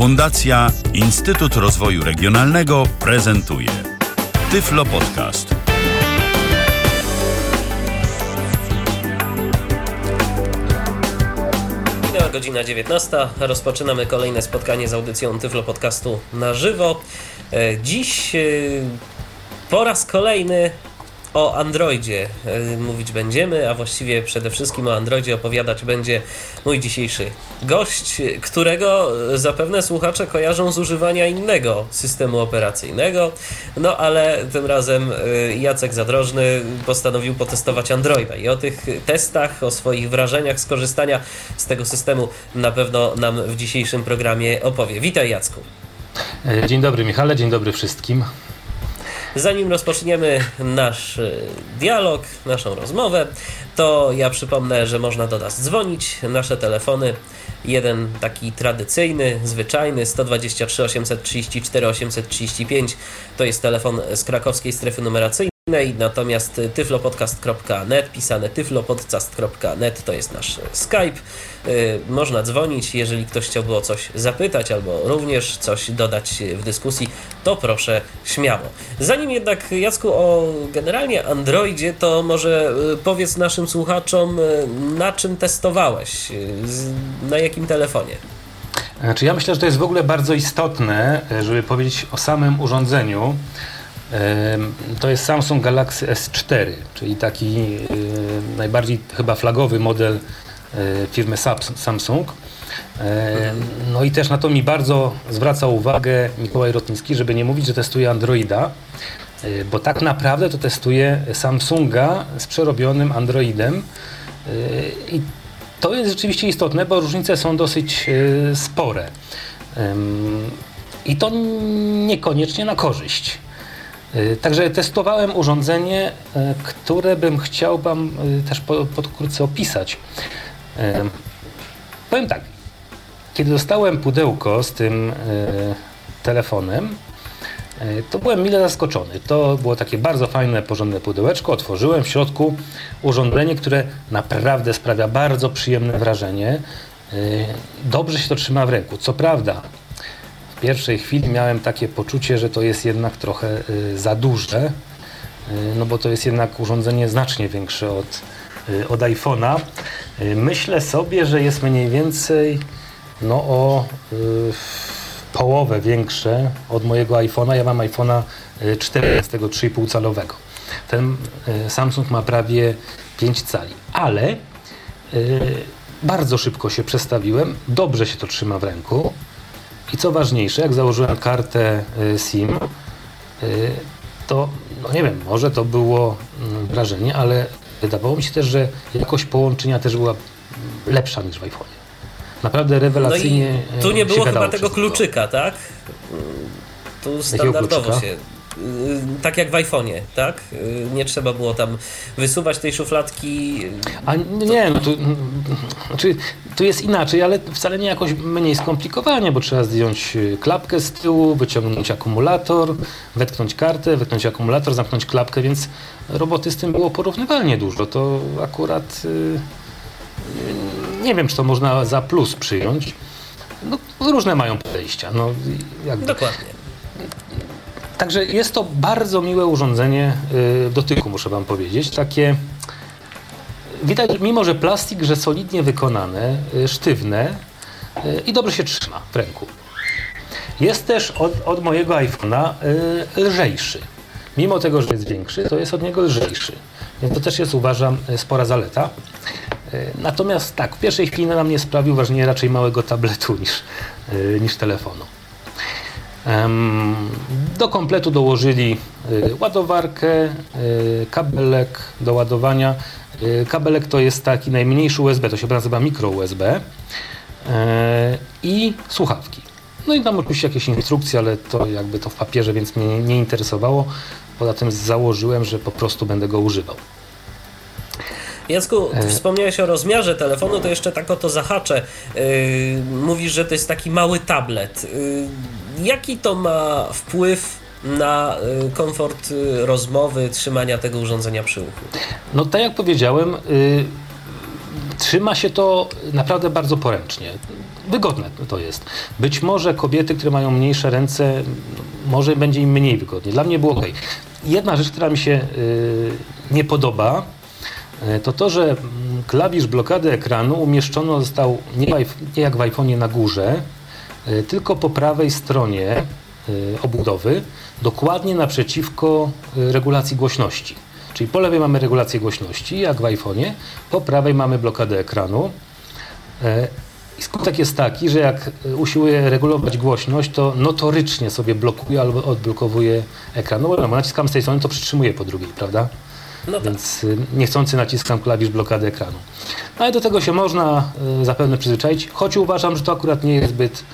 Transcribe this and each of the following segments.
Fundacja Instytut Rozwoju Regionalnego prezentuje Tyflo Podcast. Minęła godzina 19. Rozpoczynamy kolejne spotkanie z audycją Tyflo Podcastu na żywo. E, Dziś e, po raz kolejny o Androidzie e, mówić będziemy, a właściwie przede wszystkim o Androidzie opowiadać będzie mój dzisiejszy gość, którego zapewne słuchacze kojarzą z używania innego systemu operacyjnego. No ale tym razem e, Jacek Zadrożny postanowił potestować Androida i o tych testach, o swoich wrażeniach z korzystania z tego systemu na pewno nam w dzisiejszym programie opowie. Witaj Jacku. E, Dzień dobry Michale, dzień dobry wszystkim. Zanim rozpoczniemy nasz e, dialog, naszą rozmowę, to ja przypomnę, że można do nas dzwonić. Nasze telefony, jeden taki tradycyjny, zwyczajny 123 834 835 to jest telefon z krakowskiej strefy numeracyjnej. Natomiast tyflopodcast.net, pisane tyflopodcast.net to jest nasz Skype. Y, Można dzwonić, jeżeli ktoś chciałby o coś zapytać albo również coś dodać w dyskusji, to proszę śmiało. Zanim jednak Jacku o generalnie Androidzie, to może y, powiedz naszym słuchaczom, y, na czym testowałeś, na jakim telefonie. Znaczy ja myślę, że to jest w ogóle bardzo istotne, żeby powiedzieć o samym urządzeniu. To jest Samsung Galaxy S4, czyli taki najbardziej chyba flagowy model e, firmy Samsung. No i też na to mi bardzo zwraca uwagę Mikołaj Rotnicki, żeby nie mówić, że testuje Androida, e, bo tak naprawdę to testuje Samsunga z przerobionym Androidem. E, I to jest rzeczywiście istotne, bo różnice są dosyć spore. I to niekoniecznie na korzyść. E, Także testowałem urządzenie, e, które bym chciał Wam e, też po- pokrótce opisać. Em, Powiem tak, kiedy dostałem pudełko z tym telefonem, to byłem mile zaskoczony. To było takie bardzo fajne, porządne pudełeczko. Otworzyłem w środku urządzenie, które naprawdę sprawia bardzo przyjemne wrażenie. Dobrze się to trzyma w ręku. Co prawda, pierwszej chwili miałem takie poczucie, że to jest jednak trochę e, za duże, e, no bo to jest jednak urządzenie znacznie większe od, e, od iPhone'a. Myślę sobie, że jest mniej więcej no o e, połowę większe od mojego iPhone'a. Ja mam iPhone'a e, 14, 3,5 calowego. Ten Samsung ma prawie 5 cali, ale e, bardzo szybko się przestawiłem, dobrze się to trzyma w ręku. I co ważniejsze, jak założyłem kartę e, SIM, e, to no nie wiem, może to było mm, wrażenie, ale wydawało mi się też, że jakość połączenia też była lepsza niż w iPhone'ie. Naprawdę No i rewelacyjnie. e, tu nie się było chyba tego kluczyka, tak? Tu standardowo się. Y, Tak jak w iPhone'ie, tak? Y, Nie trzeba było tam wysuwać tej szufladki. A nie, no tu, znaczy, tu jest inaczej, ale wcale nie jakoś mniej skomplikowanie, bo trzeba zdjąć y, klapkę z tyłu, wyciągnąć akumulator, wetknąć kartę, wetknąć akumulator, zamknąć klapkę, więc roboty z tym było porównywalnie dużo. To akurat nie wiem, czy to można za plus przyjąć. No, różne mają podejścia. No, jakby. Dokładnie. Także jest to bardzo miłe urządzenie y, dotyku, muszę Wam powiedzieć. Takie widać, mimo że plastik, że solidnie wykonane, y, sztywne y, i dobrze się trzyma w ręku. Jest też od, od mojego iPhone'a lżejszy. Mimo tego, że jest większy, to jest od niego lżejszy. Więc to też jest, uważam, spora zaleta. Natomiast tak, w pierwszej chwili na mnie sprawił wrażenie raczej małego tabletu niż, niż telefonu. Do kompletu dołożyli y, ładowarkę, y, kabelek do ładowania. Y, Kabelek to jest taki najmniejszy USB, to się nazywa mikro USB y, i słuchawki. No i tam oczywiście jakieś instrukcje, ale to jakby to w papierze, więc mnie nie interesowało. Poza tym założyłem, że po prostu będę go używał. Jacku, E. wspomniałeś o rozmiarze telefonu, to jeszcze tak o to zahaczę. Yy, mówisz, że to jest taki mały tablet. Yy, jaki to ma wpływ na y, komfort y, rozmowy, trzymania tego urządzenia przy uchu? No tak jak powiedziałem, y, trzyma się to naprawdę bardzo poręcznie. wygodne to jest. Być może kobiety, które mają mniejsze ręce, może będzie im mniej wygodnie. Dla mnie było ok. Jedna rzecz, która mi się y, nie podoba, y, to to, że mm, klawisz blokady ekranu umieszczono został nie, nie jak w iPhone'ie na górze, tylko po prawej stronie y, obudowy, dokładnie naprzeciwko y, regulacji głośności. Czyli po lewej mamy regulację głośności, jak w iPhone'ie, po prawej mamy blokadę ekranu. E, I skutek jest taki, że jak usiłuję regulować głośność, to notorycznie sobie blokuje albo odblokowuje ekran. No bo naciskam z tej strony, to przytrzymuję po drugiej, prawda? No tak. Więc y, niechcący naciskam klawisz blokady ekranu. No ale do tego się można y, zapewne przyzwyczaić, choć uważam, że to akurat nie jest zbyt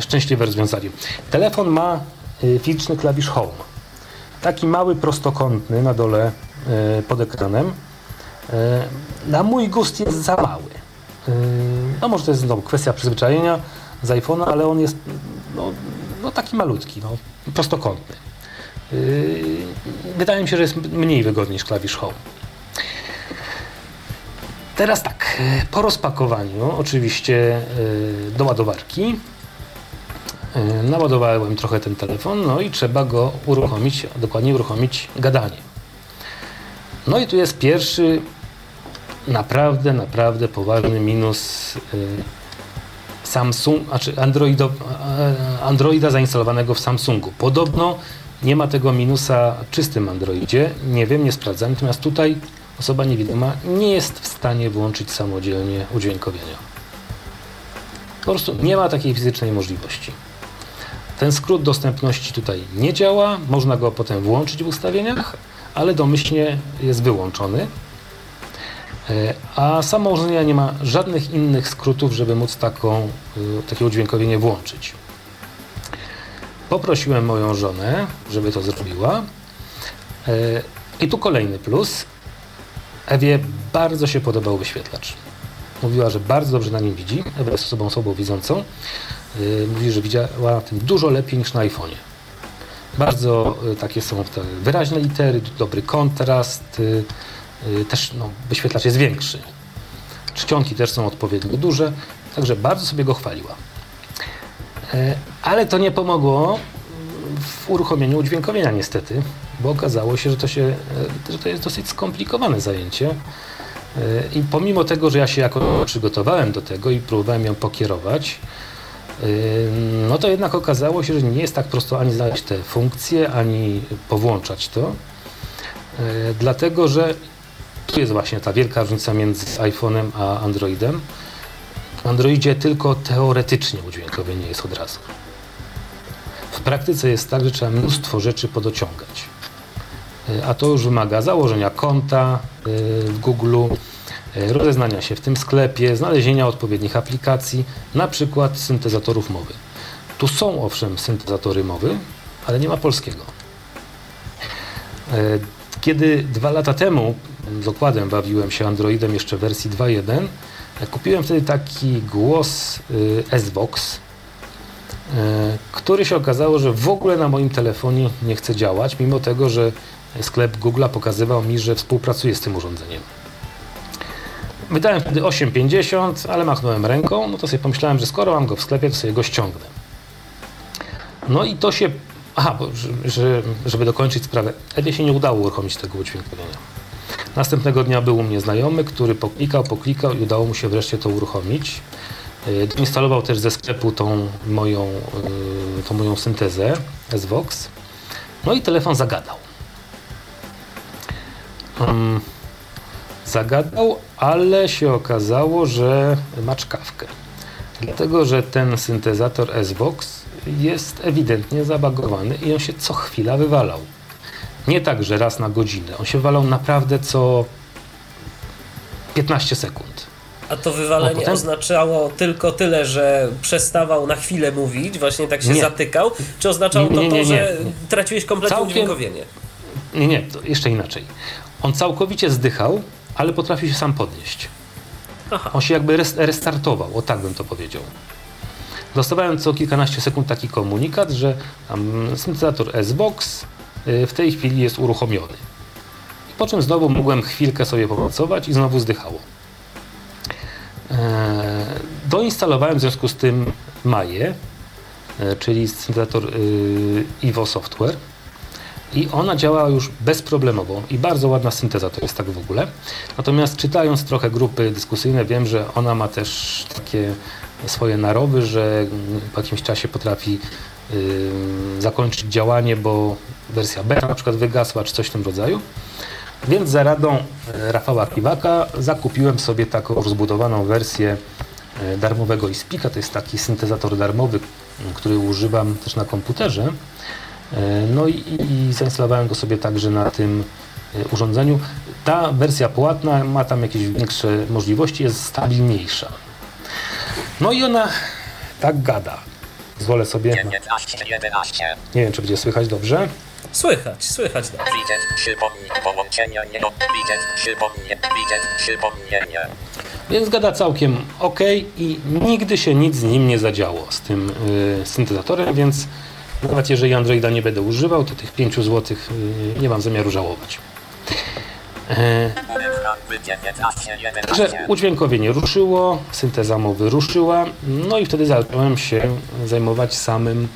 szczęśliwe rozwiązanie. Telefon ma y, fizyczny klawisz Home. Taki mały, prostokątny na dole pod ekranem. Na mój gust jest za mały. No może to jest no, kwestia przyzwyczajenia z iPhone'a, ale on jest no, no taki malutki, no, prostokątny. Yy, Wydaje mi się, że jest mniej wygodny niż klawisz Home. Teraz tak, yy, po rozpakowaniu oczywiście yy, do ładowarki naładowałem trochę ten telefon, no i trzeba go uruchomić, dokładnie uruchomić gadanie. No i tu jest pierwszy naprawdę, naprawdę poważny minus Samsung, znaczy Androida zainstalowanego w Samsungu. Podobno nie ma tego minusa w czystym Androidzie. Nie wiem, nie sprawdzam. Natomiast tutaj osoba niewidoma nie jest w stanie włączyć samodzielnie udźwiękowienia. Po prostu nie ma takiej fizycznej możliwości. Ten skrót dostępności tutaj nie działa. Można go potem włączyć w ustawieniach, ale domyślnie jest wyłączony. E, A samo urządzenie nie ma żadnych innych skrótów, żeby móc taką, y, takie udźwiękowienie włączyć. Poprosiłem moją żonę, żeby to zrobiła. E, I tu kolejny plus. Ewie bardzo się podobał wyświetlacz. Mówiła, że bardzo dobrze na nim widzi. Ewa jest osobą słabo widzącą. E, Mówi, że widziała na tym dużo lepiej niż na iPhone'ie. Bardzo e, takie są te wyraźne litery, dobry kontrast. Też no, wyświetlacz jest większy. Czcionki też są odpowiednio duże. Także bardzo sobie go chwaliła. E, Ale to nie pomogło w uruchomieniu udźwiękowienia niestety, bo okazało się, że to, się, e, że to jest dosyć skomplikowane zajęcie. E, I pomimo tego, że ja się jako przygotowałem do tego i próbowałem ją pokierować, no to jednak okazało się, że nie jest tak prosto ani znaleźć te funkcje, ani powłączać to. Dlatego, że tu jest właśnie ta wielka różnica między iPhone'em a Androidem. W Androidzie tylko teoretycznie udźwiękowienie jest od razu. W praktyce jest tak, że trzeba mnóstwo rzeczy podociągać. Y, A to już wymaga założenia konta y, w Google, y, rozeznania się w tym sklepie, znalezienia odpowiednich aplikacji, na przykład syntezatorów mowy. Tu są owszem syntezatory mowy, ale nie ma polskiego. E, Kiedy dwa lata temu z okładem bawiłem się Androidem jeszcze w wersji 2.1, e, kupiłem wtedy taki głos y, S-Vox, e, który się okazało, że w ogóle na moim telefonie nie chce działać, mimo tego, że sklep Google'a pokazywał mi, że współpracuje z tym urządzeniem. Wydałem wtedy 8,50, ale machnąłem ręką, no to sobie pomyślałem, że skoro mam go w sklepie, to sobie go ściągnę. No i to się. Aha, bo, że, żeby dokończyć sprawę, Ewie się nie udało uruchomić tego udźwiękowienia. Następnego dnia był u mnie znajomy, który poklikał, poklikał i udało mu się wreszcie to uruchomić. Yy, Instalował też ze sklepu tą moją, yy, tą moją syntezę SVOX. No i telefon zagadał. Mm, zagadał, ale się okazało, że ma czkawkę. Dlatego, że ten syntezator SVOX jest ewidentnie zabagowany i on się co chwila wywalał. Nie tak, że raz na godzinę. On się wywalał naprawdę co 15 sekund. A to wywalenie No, potem- oznaczało tylko tyle, że przestawał na chwilę mówić, właśnie tak się Nie. zatykał, czy oznaczało Nie, nie, to to, że traciłeś kompletnie Całkiem-? Nie, nie, jeszcze inaczej. On całkowicie zdychał, ale potrafił się sam podnieść. Aha. On się jakby res- restartował, o tak bym to powiedział. Dostawałem co kilkanaście sekund taki komunikat, że tam syntezator S-Box w tej chwili jest uruchomiony. Po czym znowu mogłem chwilkę sobie popracować i znowu zdychało. Eee, Do Poinstalowałem w związku z tym Maję, e, czyli syntezator y, Evo Software. I ona działa już bezproblemowo i bardzo ładna synteza to jest tak w ogóle. Natomiast czytając trochę grupy dyskusyjne wiem, że ona ma też takie swoje narowy, że po jakimś czasie potrafi y, zakończyć działanie, bo wersja beta na przykład wygasła, czy coś w tym rodzaju. Więc za radą e, Rafała Piwaka zakupiłem sobie taką rozbudowaną wersję e, darmowego iSpeaka. To jest taki syntezator darmowy, który używam też na komputerze. E, No i, i zainstalowałem go sobie także na tym urządzeniu. Ta wersja płatna ma tam jakieś większe możliwości, jest stabilniejsza. No i ona tak gada. Pozwolę sobie, 19, 11. nie wiem czy będzie słychać dobrze. Słychać, słychać dobrze. Widget, przypomnij, połączenia nie do... Widget, przypomnij, widget, przypomnienie. Więc gada całkiem ok i nigdy się nic z nim nie zadziało z tym y, syntezatorem, więc nawet jeżeli Androida nie będę używał, to tych 5 zł y, nie mam zamiaru żałować. E, Fragment 19, Że 11. udźwiękowienie ruszyło, synteza mowy ruszyła, no i wtedy zacząłem się zajmować samym,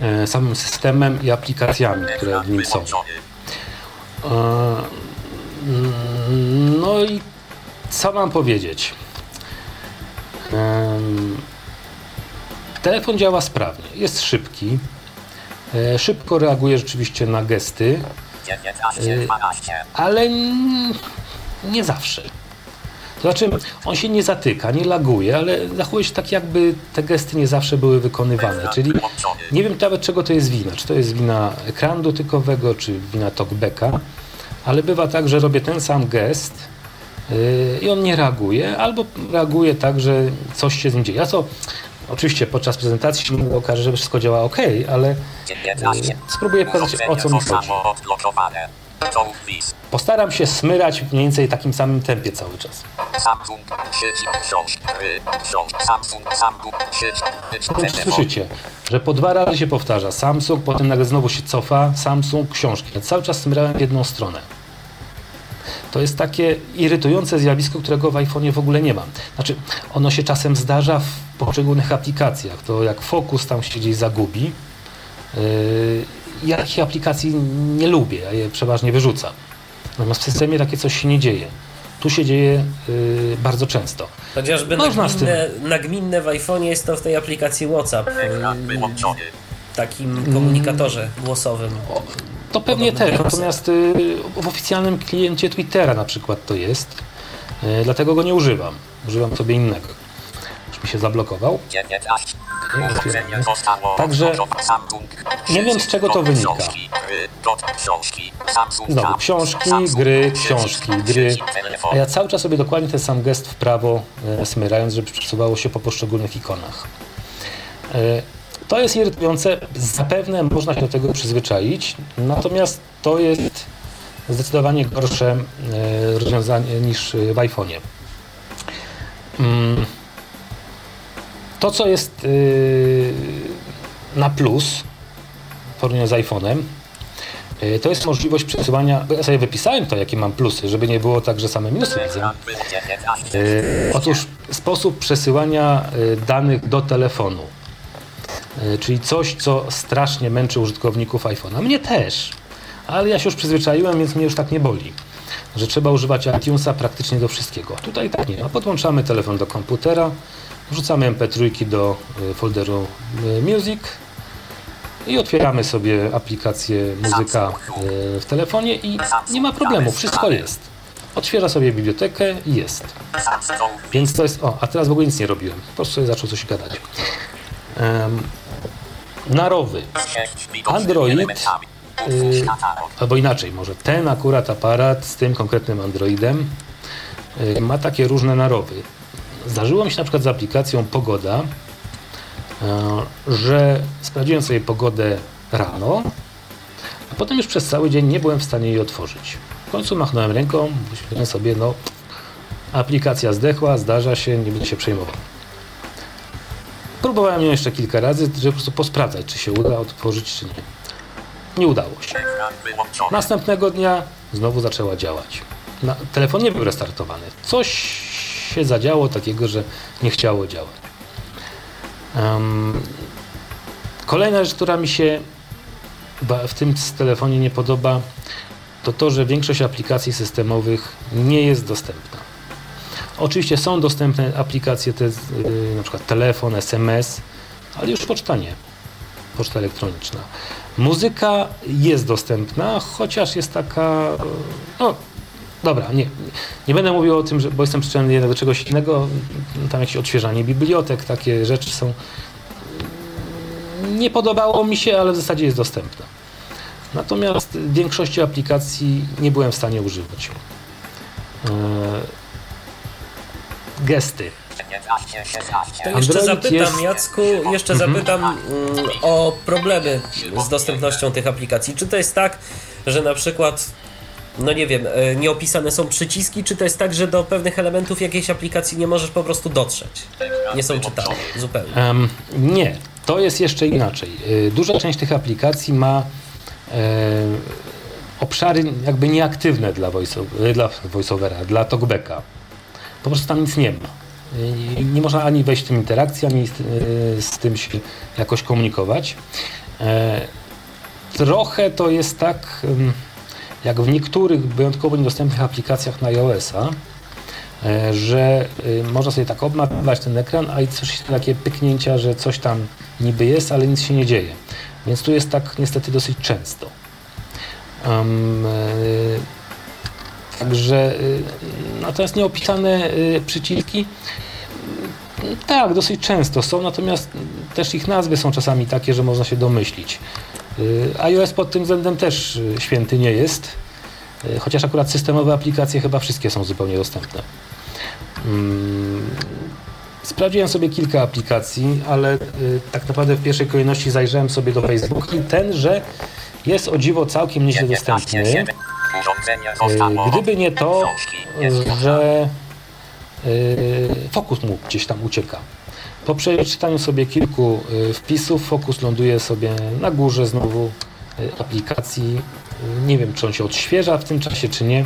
e, samym systemem i aplikacjami, które w nim są. E, No i co mam powiedzieć? Em, Telefon działa sprawnie, jest szybki, e, szybko reaguje rzeczywiście na gesty, 19, 12. ale nie zawsze. To znaczy, on się nie zatyka, nie laguje, ale zachowuje się tak, jakby te gesty nie zawsze były wykonywane. Czyli nie wiem nawet, czego to jest wina. Czy to jest wina ekranu dotykowego, czy wina talkbacka, ale bywa tak, że robię ten sam gest yy, i on nie reaguje, albo reaguje tak, że coś się z nim dzieje. Ja co, oczywiście podczas prezentacji się okaże, że wszystko działa ok, ale 19. yy, spróbuję pokazać, o co mi chodzi. Postaram się smyrać w mniej więcej takim samym tempie cały czas. Telefon. słyszycie, że po dwa razy się powtarza Samsung, potem nagle znowu się cofa, Samsung, książki. Cały czas smyrałem w jedną stronę. To jest takie irytujące zjawisko, którego w iPhone'ie w ogóle nie ma. Znaczy, ono się czasem zdarza w poszczególnych aplikacjach. To jak fokus tam się gdzieś zagubi. Yy, ja takich aplikacji nie lubię, ja je przeważnie wyrzucam. Natomiast w systemie takie coś się nie dzieje. Tu się dzieje yy, bardzo często. Chociażby Można z tym. nagminne, nagminne w iPhone'ie jest to w tej aplikacji WhatsApp, y, takim komunikatorze głosowym. To pewnie też, natomiast y, w oficjalnym kliencie Twittera na przykład to jest, y, dlatego go nie używam. Używam sobie innego. Już mi się zablokował. 19. Okej, Urządzenie otwieramy. zostało Także nie wiem, z czego to wynika. Książki, gry, dot książki, Samsung, Znowu książki, gry, książki, gry. A ja cały czas sobie dokładnie ten sam gest w prawo smyrając, żeby przesuwało się po poszczególnych ikonach. E, To jest irytujące. Zapewne można się do tego przyzwyczaić, natomiast to jest zdecydowanie gorsze e, rozwiązanie niż e, w iPhone'ie. Mm. To, co jest y, na plus w porównaniu z iPhone'em, to jest możliwość przesuwania. bo Ja sobie wypisałem to, jakie mam plusy, żeby nie było tak, że same minusy widzę. Fragment 19. Otóż sposób przesyłania danych do telefonu. Y, Czyli coś, co strasznie męczy użytkowników iPhone'a. Mnie też, ale ja się już przyzwyczaiłem, więc mnie już tak nie boli. Że trzeba używać iTunesa praktycznie do wszystkiego. Tutaj tak nie ma. Podłączamy telefon do komputera, wrzucamy MP3 do y, folderu y, Music i otwieramy sobie aplikację muzyka w telefonie i nie ma problemu, wszystko jest. Otwiera sobie bibliotekę i jest. Więc to jest. O, a teraz w ogóle nic nie robiłem. Po prostu zaczął coś gadać. Um, sieć, widocznymi Android, y, katalog. Albo inaczej, może ten akurat aparat z tym konkretnym Androidem y, ma takie różne narowy. Zdarzyło mi się na przykład z aplikacją Pogoda, y, że sprawdziłem sobie pogodę rano, a potem już przez cały dzień nie byłem w stanie jej otworzyć. W końcu machnąłem ręką, myślałem sobie, no aplikacja zdechła, zdarza się, nie będę się przejmował. Próbowałem ją jeszcze kilka razy, żeby po prostu posprawdzać, czy się uda otworzyć, czy nie. Nie udało się. Następnego dnia znowu zaczęła działać. Na, telefon nie był restartowany. Coś się zadziało takiego, że nie chciało działać. Em, kolejna rzecz, która mi się w tym telefonie nie podoba, to to, że większość aplikacji systemowych nie jest dostępna. Oczywiście są dostępne aplikacje, te, yy, na przykład telefon, SMS, ale już poczta nie. Poczta elektroniczna. Muzyka jest dostępna, chociaż jest taka. yy, No, dobra, nie, nie będę mówił o tym, że, bo jestem przyczynny do czegoś innego. Tam jakieś odświeżanie bibliotek, takie rzeczy są. Nie podobało mi się, ale w zasadzie jest dostępna. Natomiast większości aplikacji nie byłem w stanie używać. Eee, gesty. 15, 16. To jeszcze zapytam, jest- Jacku, jeszcze zapytam mm, o problemy z dostępnością tych aplikacji. Czy to jest tak, że na przykład, no nie wiem, e, nieopisane są przyciski, czy to jest tak, że do pewnych elementów jakiejś aplikacji nie możesz po prostu dotrzeć? Nie są czytane zupełnie. Em, nie, to jest jeszcze inaczej. Y, Duża część tych aplikacji ma e, obszary jakby nieaktywne dla, y, dla voiceovera, dla talkbacka. Po prostu tam nic nie ma. Nie można ani wejść w tym interakcję, ani z, y, z tym się jakoś komunikować. E, Trochę to jest tak, jak w niektórych wyjątkowo niedostępnych aplikacjach na iOS-a, e, że można sobie tak obmapować ten ekran, a i coś takie pyknięcia, że coś tam niby jest, ale nic się nie dzieje. Więc tu jest tak niestety dosyć często. E, Także y, natomiast nieopisane y, przyciski y, tak, dosyć często są, natomiast też ich nazwy są czasami takie, że można się domyślić. IOS pod tym względem też święty nie jest, chociaż akurat systemowe aplikacje chyba wszystkie są zupełnie dostępne. Mm, Sprawdziłem sobie kilka aplikacji, ale tak naprawdę w pierwszej kolejności zajrzałem sobie do Facebooka i ten, że jest o dziwo całkiem nieźle 15, dostępny. 7. Urządzenie zostało. Gdyby nie to, że y, fokus mu gdzieś tam ucieka. Po przeczytaniu sobie kilku y, wpisów, fokus ląduje sobie na górze znowu aplikacji. Nie wiem, czy on się odświeża w tym czasie, czy nie.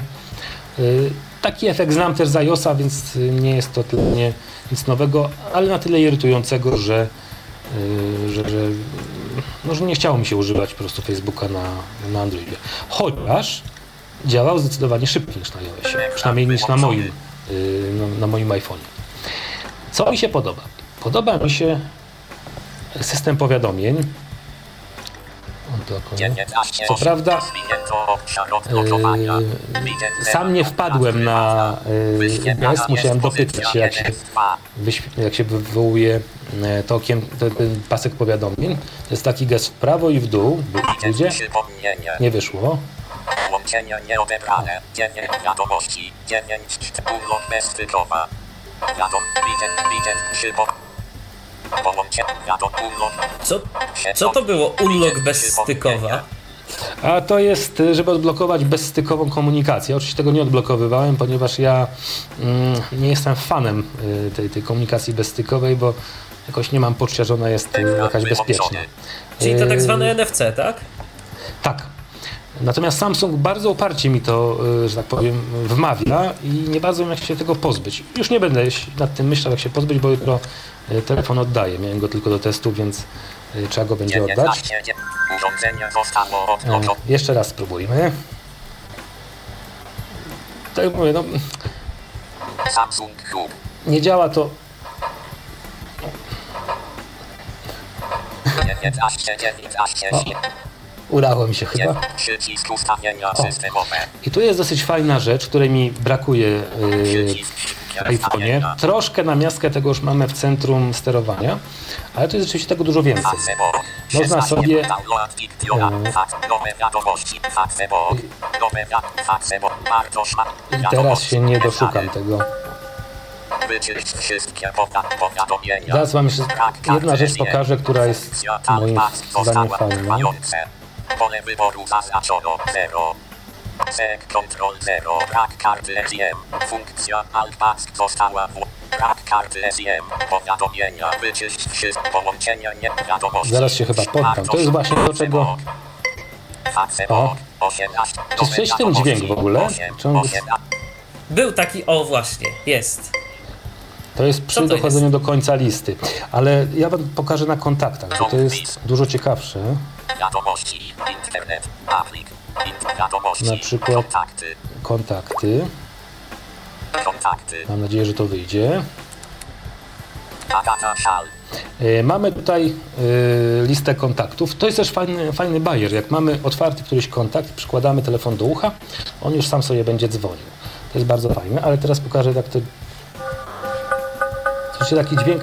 Taki efekt znam też z iOSa, więc nie jest to tyle nie, nic nowego, ale na tyle irytującego, że, że, że, no, że nie chciało mi się używać po prostu Facebooka na, na Androidzie. Chociaż działał zdecydowanie szybciej niż na iOSie, przynajmniej niż na moim, y, na, na moim iPhone'ie. Co mi się podoba? Podoba mi się system powiadomień. On to akurat- 19, Co prawda. Yy, Widać sam nie wpadłem na yy, gest, musiałem dopytać się, jak się, pozycja 1, 2. wyśw- jak się wywołuje e, to okiem, ten, ten pasek powiadomień. To jest taki gest w prawo i w dół. Ludzie, nie wyszło. Łączenia nieodebrane. 9 wiadomości. 9 urlop bezstykowa. Wiadom, widać, widać, przypom... Połączenie, wiadom, urlop. Co, co to było unlock bezstykowa? A to jest, y, żeby odblokować bezstykową komunikację. Oczywiście tego nie odblokowywałem, ponieważ ja mm, nie jestem fanem y, tej, tej komunikacji bezstykowej, bo jakoś nie mam poczucia, że ona jest y, jakaś bezpieczna. Czyli to tak Y, zwane NFC, tak? Tak. Natomiast Samsung bardzo uparcie mi to, y, że tak powiem, wmawia i nie bardzo wiem, jak się tego pozbyć. Już nie będę nad tym myślał, jak się pozbyć, bo jutro y, telefon oddaję. Miałem go tylko do testu, więc y, trzeba go będzie oddać. 19, urządzenie zostało odblokowane. jeszcze raz spróbujmy. Tak jak mówię, no, Samsung Hub. nie działa to. 19, 19, O. Udało mi się chyba. I tu jest dosyć fajna rzecz, której mi brakuje y, w iPhone'ie. Troszkę na miastkę tego już mamy w centrum sterowania, ale tu jest rzeczywiście tego dużo więcej. Można 16, sobie-. Bartosz ma- I teraz się nie doszukam tego. Zaraz wam jeszcze Brak jedna karty rzecz pokażę, która jest moim zdaniem fajna. Pole wyboru zaznaczono 0. Sek Control 0. Brak karty SIM. Funkcja Altpask została w... Brak karty SIM. Powiadomienia. Wyczyść wszystkie połączenia nie wiadomości. Zaraz się chyba poddam. To jest właśnie do czego- O. 18. Czy słyszeć ten dźwięk w ogóle? Czy on jest- Był taki, o właśnie, jest. To jest przy to dochodzeniu do końca listy. Ale ja wam pokażę na kontaktach, bo to jest dużo ciekawsze. Wiadomości. Internet. Aplik. Wiadomości. Na przykład- Kontakty. Kontakty. Kontakty. Mam nadzieję, że to wyjdzie. Agata Szal. E, Mamy tutaj e, listę kontaktów. To jest też fajny, fajny bajer. Jak mamy otwarty któryś kontakt, przykładamy telefon do ucha, on już sam sobie będzie dzwonił. To jest bardzo fajne, ale teraz pokażę jak to... Słyszycie taki dźwięk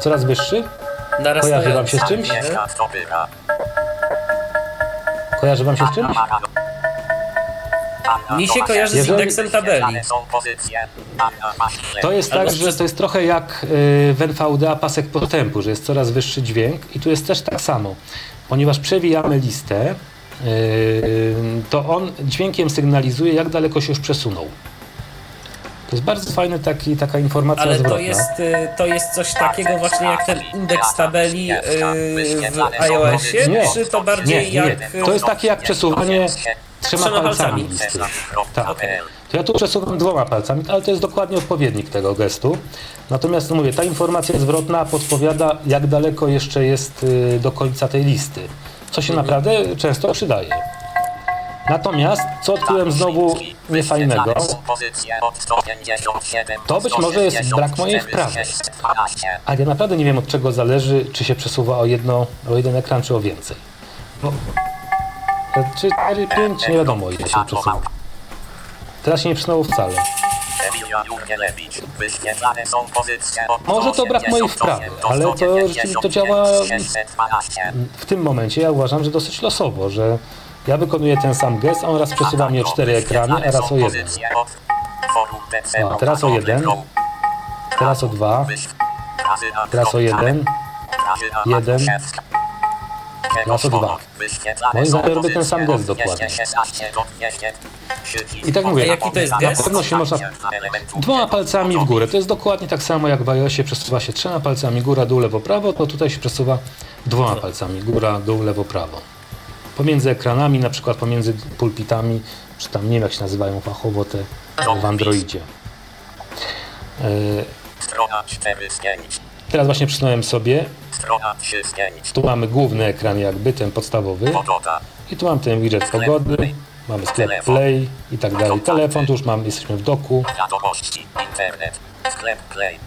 coraz wyższy? Kojarzy wam się z czymś? Kojarzy wam się z czymś? Mi się kojarzy z Jeżeli- indeksem tabeli. To jest tak, że to jest trochę jak y, w NVDA pasek postępu, że jest coraz wyższy dźwięk i tu jest też tak samo. Ponieważ przewijamy listę, y, to on dźwiękiem sygnalizuje, jak daleko się już przesunął. To jest bardzo fajny taki, taka informacja Ale zwrotna. to jest, y, to jest coś takiego właśnie jak ten indeks tabeli y, w iOSie, Nie. czy to bardziej Nie, nie. jak... y, To jest takie jak przesuwanie trzema Trzema palcami. Tak. To ja tu przesuwam dwoma palcami, ale to jest dokładnie odpowiednik tego gestu. Natomiast no mówię, ta informacja zwrotna podpowiada, jak daleko jeszcze jest do końca tej listy, co się naprawdę często przydaje. Natomiast, co odkryłem znowu niefajnego, To być może jest brak mojej wprawy. ale ja naprawdę nie wiem od czego zależy, czy się przesuwa o, jedno, o jeden ekran, czy o więcej. Bo, czy 4, 5, nie wiadomo ile się przesuwa. Teraz się nie przesunęło wcale. Może to brak mojej wprawy, ale to to działa w tym momencie ja uważam, że dosyć losowo, że ja wykonuję ten sam gest, a on raz przesuwa mnie o cztery ekrany, a raz o jeden. A teraz o jeden, Teraz o dwa, teraz o jeden, jeden, teraz o dwa. Moim zdaniem robię ten sam gest dokładnie. I tak mówię, jaki to jest na gest? pewno się można dwoma palcami w górę. To jest dokładnie tak samo jak w iOSie przesuwa się trzema palcami góra, dół, lewo, prawo, to tutaj się przesuwa dwoma palcami góra, dół, lewo, prawo. Pomiędzy ekranami, na przykład pomiędzy pulpitami, czy tam nie wiem jak się nazywają fachowo te w Androidzie. E, Strona 4 z 5. Teraz właśnie przesunąłem sobie, Strona 3 z 5. tu mamy główny ekran jakby, ten podstawowy Pogoda. i tu mam ten widget pogody, mamy sklep Play i tak dalej. Telefon, tu już mam, jesteśmy w doku. Wiadomości. Internet. Sklep Play.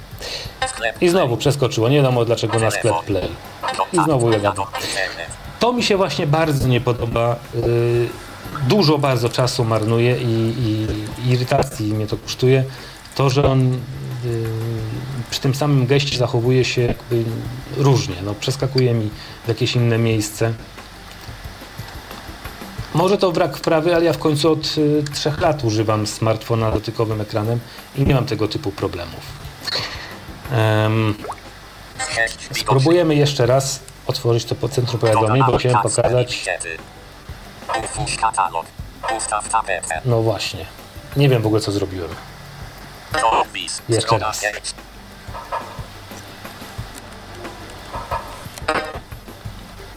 Sklep I znowu przeskoczyło, nie wiadomo dlaczego na sklep Play. I znowu jeden. Internet. To mi się właśnie bardzo nie podoba. Yy, dużo bardzo czasu marnuje i, i, irytacji mnie to kosztuje. To, że on yy, przy tym samym geście zachowuje się jakby różnie. No, przeskakuje mi w jakieś inne miejsce. Może to brak wprawy, ale ja w końcu od y, trzech lat używam smartfona dotykowym ekranem i nie mam tego typu problemów. Widoczna. spróbujemy jeszcze raz otworzyć to po centrum powiadomień, bo chciałem pokazać. No właśnie. Nie wiem w ogóle co zrobiłem. Jeszcze raz. 5.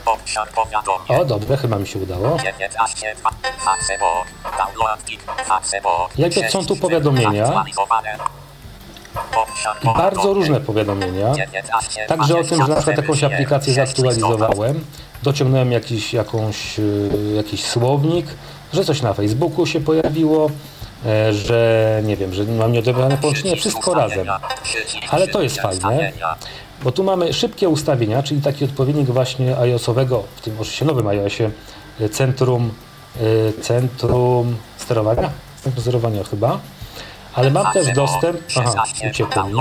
Obszar powiadomień. O, dobrze, chyba mi się udało. 19 Facebook. Download Facebook. Jakie są tu powiadomienia? I bardzo różne powiadomienia. 19 Także o tym, że na przykład jakąś 27 aplikację 6 zaktualizowałem, dociągnąłem jakiś, jakąś, y, jakiś słownik, że coś na Facebooku się pojawiło, e, że nie wiem, że mam nieodebrane połączenie, wszystko razem. Ale to jest fajne, bo tu mamy szybkie ustawienia, czyli taki odpowiednik właśnie iOS-owego, w tym oczywiście nowym iOSie, y, centrum, y, centrum sterowania, centrum sterowania chyba, ale mam też dostęp, aha, uciekło mi,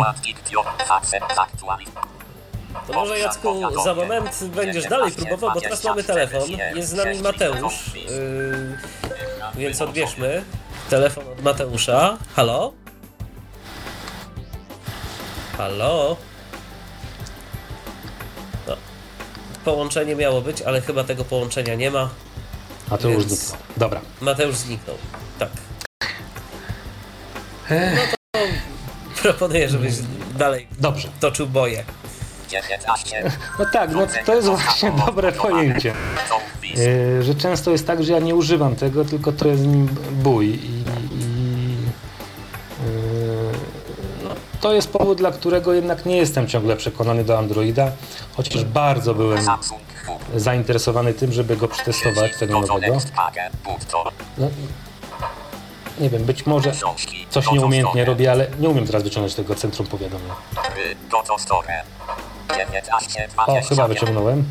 To może Jacku za moment będziesz dalej próbował, bo teraz mamy telefon. Jest z nami Mateusz, yy, więc odbierzmy telefon od Mateusza. Halo? Halo? No. Połączenie miało być, ale chyba tego połączenia nie ma. a to już Więc- zniknął. Dobra. Mateusz zniknął. Tak. No to proponuję, żebyś dalej Dobrze. toczył boje. No tak, no to jest właśnie dobre pojęcie. E, że często jest tak, że ja nie używam tego, tylko to jest nim bój i, i e, no, to jest powód, dla którego jednak nie jestem ciągle przekonany do Androida, chociaż bardzo byłem zainteresowany tym, żeby go przetestować, tego nowego. No, nie wiem, być może coś nieumiejętnie robię, ale nie umiem teraz wyciągnąć tego centrum. 19, O, 20. chyba wyciągnąłem.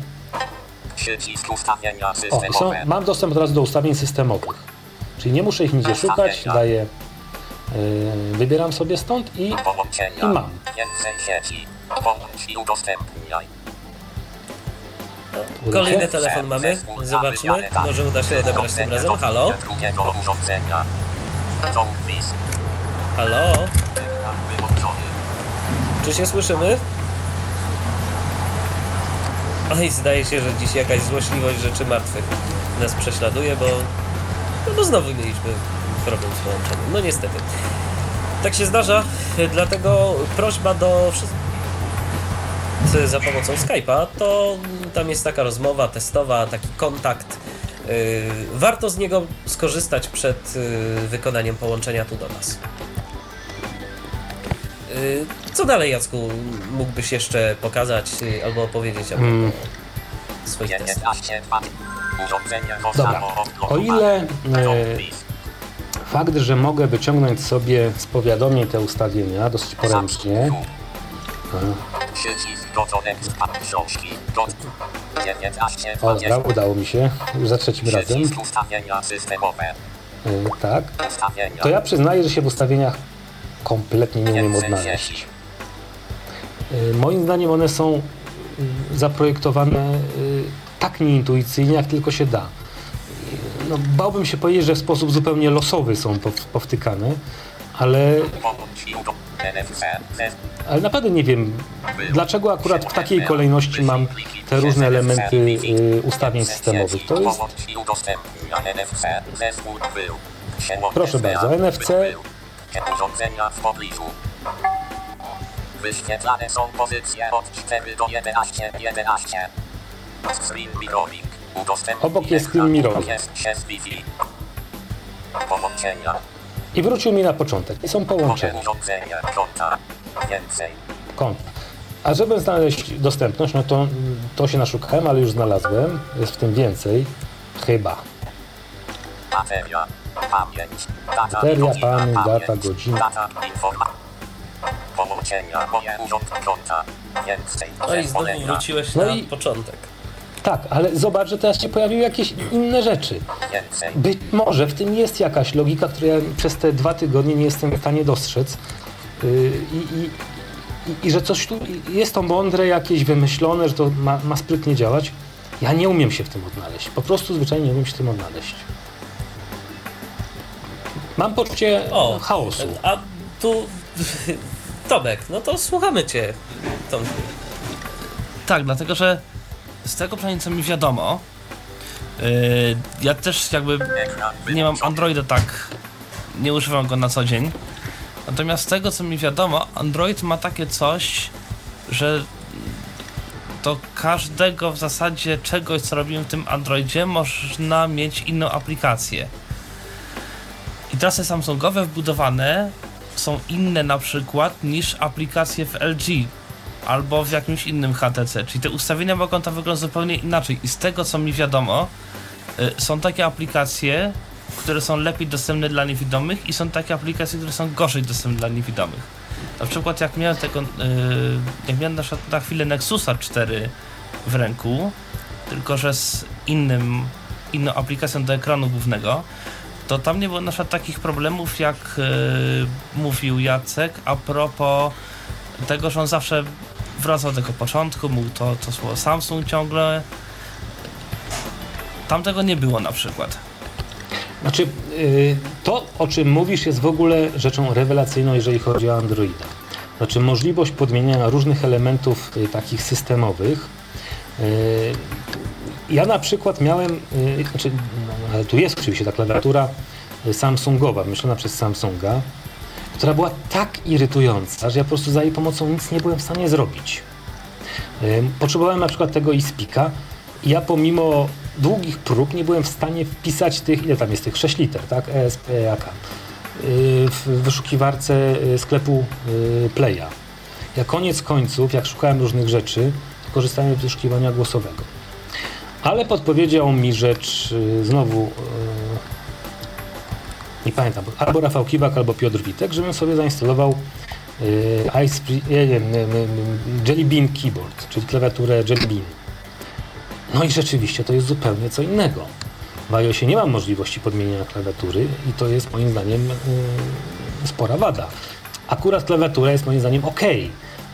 O, są, mam dostęp teraz do ustawień systemowych. Czyli nie muszę ich nigdzie szukać, daję, yy, wybieram sobie stąd i. I mam. Kolejny telefon mamy. Zobaczmy. Może uda się odebrać tym razem. Halo? Halo? Czy się słyszymy? Oj, zdaje się, że dziś jakaś złośliwość rzeczy martwych nas prześladuje, bo, no bo znowu mieliśmy problem z połączeniem. No niestety. Tak się zdarza, dlatego prośba do wszystkich za pomocą Skype'a, to tam jest taka rozmowa testowa, taki kontakt. Yy, warto z niego skorzystać przed yy, wykonaniem połączenia tu do nas. Yy, Co dalej, Jacku, mógłbyś jeszcze pokazać albo opowiedzieć o mm, swoich testach? 19, Urządzenie to Dobra. O ile e, fakt, że mogę wyciągnąć sobie z powiadomień te ustawienia dosyć poręcznie, Przycisk. Książki. Goto. 19, o, dobra, 20. udało mi się, już za trzecim razem, Przycisk ustawienia systemowe. yy, tak, to ja przyznaję, że się w ustawieniach kompletnie nie umiem odnaleźć. Y, Moim zdaniem one są y, zaprojektowane y, tak nieintuicyjnie, jak tylko się da. Y, No, bałbym się powiedzieć, że w sposób zupełnie losowy są pow- powtykane, ale, Ale naprawdę nie wiem, dlaczego akurat w takiej kolejności mam te różne elementy y, ustawień systemowych. To jest, Proszę bardzo, NFC. Urządzenia w pobliżu. Wyświetlane są pozycje od 4 do 11. 11. Screen mirroring. Obok jest screen mirroring. Jest Wi-Fi. Połączenia. I wrócił mi na początek. I są połączenia. Konta. Więcej. konta. A żeby znaleźć dostępność, no to, to się naszukałem, ale już znalazłem. Jest w tym więcej. Chyba. Bateria. Pamięć. Data Bateria, godzina, pamięć, data, godzina. Data, informa... Połączenia, moje urząd, konta. Więcej. No i znowu wróciłeś No na i- początek. Tak, ale zobacz, że teraz się pojawiły jakieś inne rzeczy. Być może w tym jest jakaś logika, której ja przez te dwa tygodnie nie jestem w stanie dostrzec. Yy, I, i, i, I że coś tu jest to mądre, jakieś wymyślone, że to ma, ma sprytnie działać. Ja nie umiem się w tym odnaleźć. Po prostu zwyczajnie nie umiem się w tym odnaleźć. Mam poczucie O, chaosu. A tu Tomek, no to słuchamy cię. Tomku. Tak, dlatego że z tego co mi wiadomo, yy, ja też jakby nie mam. Androida tak, nie używam go na co dzień. Natomiast z tego co mi wiadomo, Android ma takie coś, że do każdego w zasadzie czegoś, co robimy w tym Androidzie, można mieć inną aplikację. I te Samsungowe wbudowane są inne na przykład niż aplikacje w LG albo w jakimś innym HTC. Czyli te ustawienia mogą tam wyglądać zupełnie inaczej. I z tego co mi wiadomo, y, są takie aplikacje, które są lepiej dostępne dla niewidomych i są takie aplikacje, które są gorzej dostępne dla niewidomych. Na przykład jak miałem tego, y, jak miałem na, na chwilę Nexusa 4 w ręku, tylko że z innym, inną aplikacją do ekranu głównego, to tam nie było na przykład takich problemów, jak y, mówił Jacek a propos tego, że on zawsze wracał do tego początku, mówił to, to słowo Samsung ciągle. Tam tego nie było na przykład. Znaczy, yy, to o czym mówisz jest w ogóle rzeczą rewelacyjną, jeżeli chodzi o Androida. Znaczy możliwość podmieniania różnych elementów y, takich systemowych. Yy, ja na przykład miałem, znaczy, no, tu jest oczywiście ta klawiatura y, Samsungowa, myślona przez Samsunga, która była tak irytująca, że ja po prostu za jej pomocą nic nie byłem w stanie zrobić. Potrzebowałem na przykład tego iSpeaka i ja pomimo długich prób nie byłem w stanie wpisać tych, ile tam jest tych 6 liter, tak? ESP, AK. w wyszukiwarce y, sklepu y, Playa. Ja koniec końców, jak szukałem różnych rzeczy, korzystałem z wyszukiwania głosowego. Ale podpowiedział mi rzecz y, znowu, nie pamiętam, albo Rafał Kiwak, albo Piotr Witek, żebym sobie zainstalował Ice, nie wiem, Jelly Bean Keyboard, czyli klawiaturę Jelly Bean. No i rzeczywiście to jest zupełnie co innego. W iOSie nie mam możliwości podmienienia klawiatury i to jest moim zdaniem yy, spora wada. Akurat klawiatura jest moim zdaniem ok,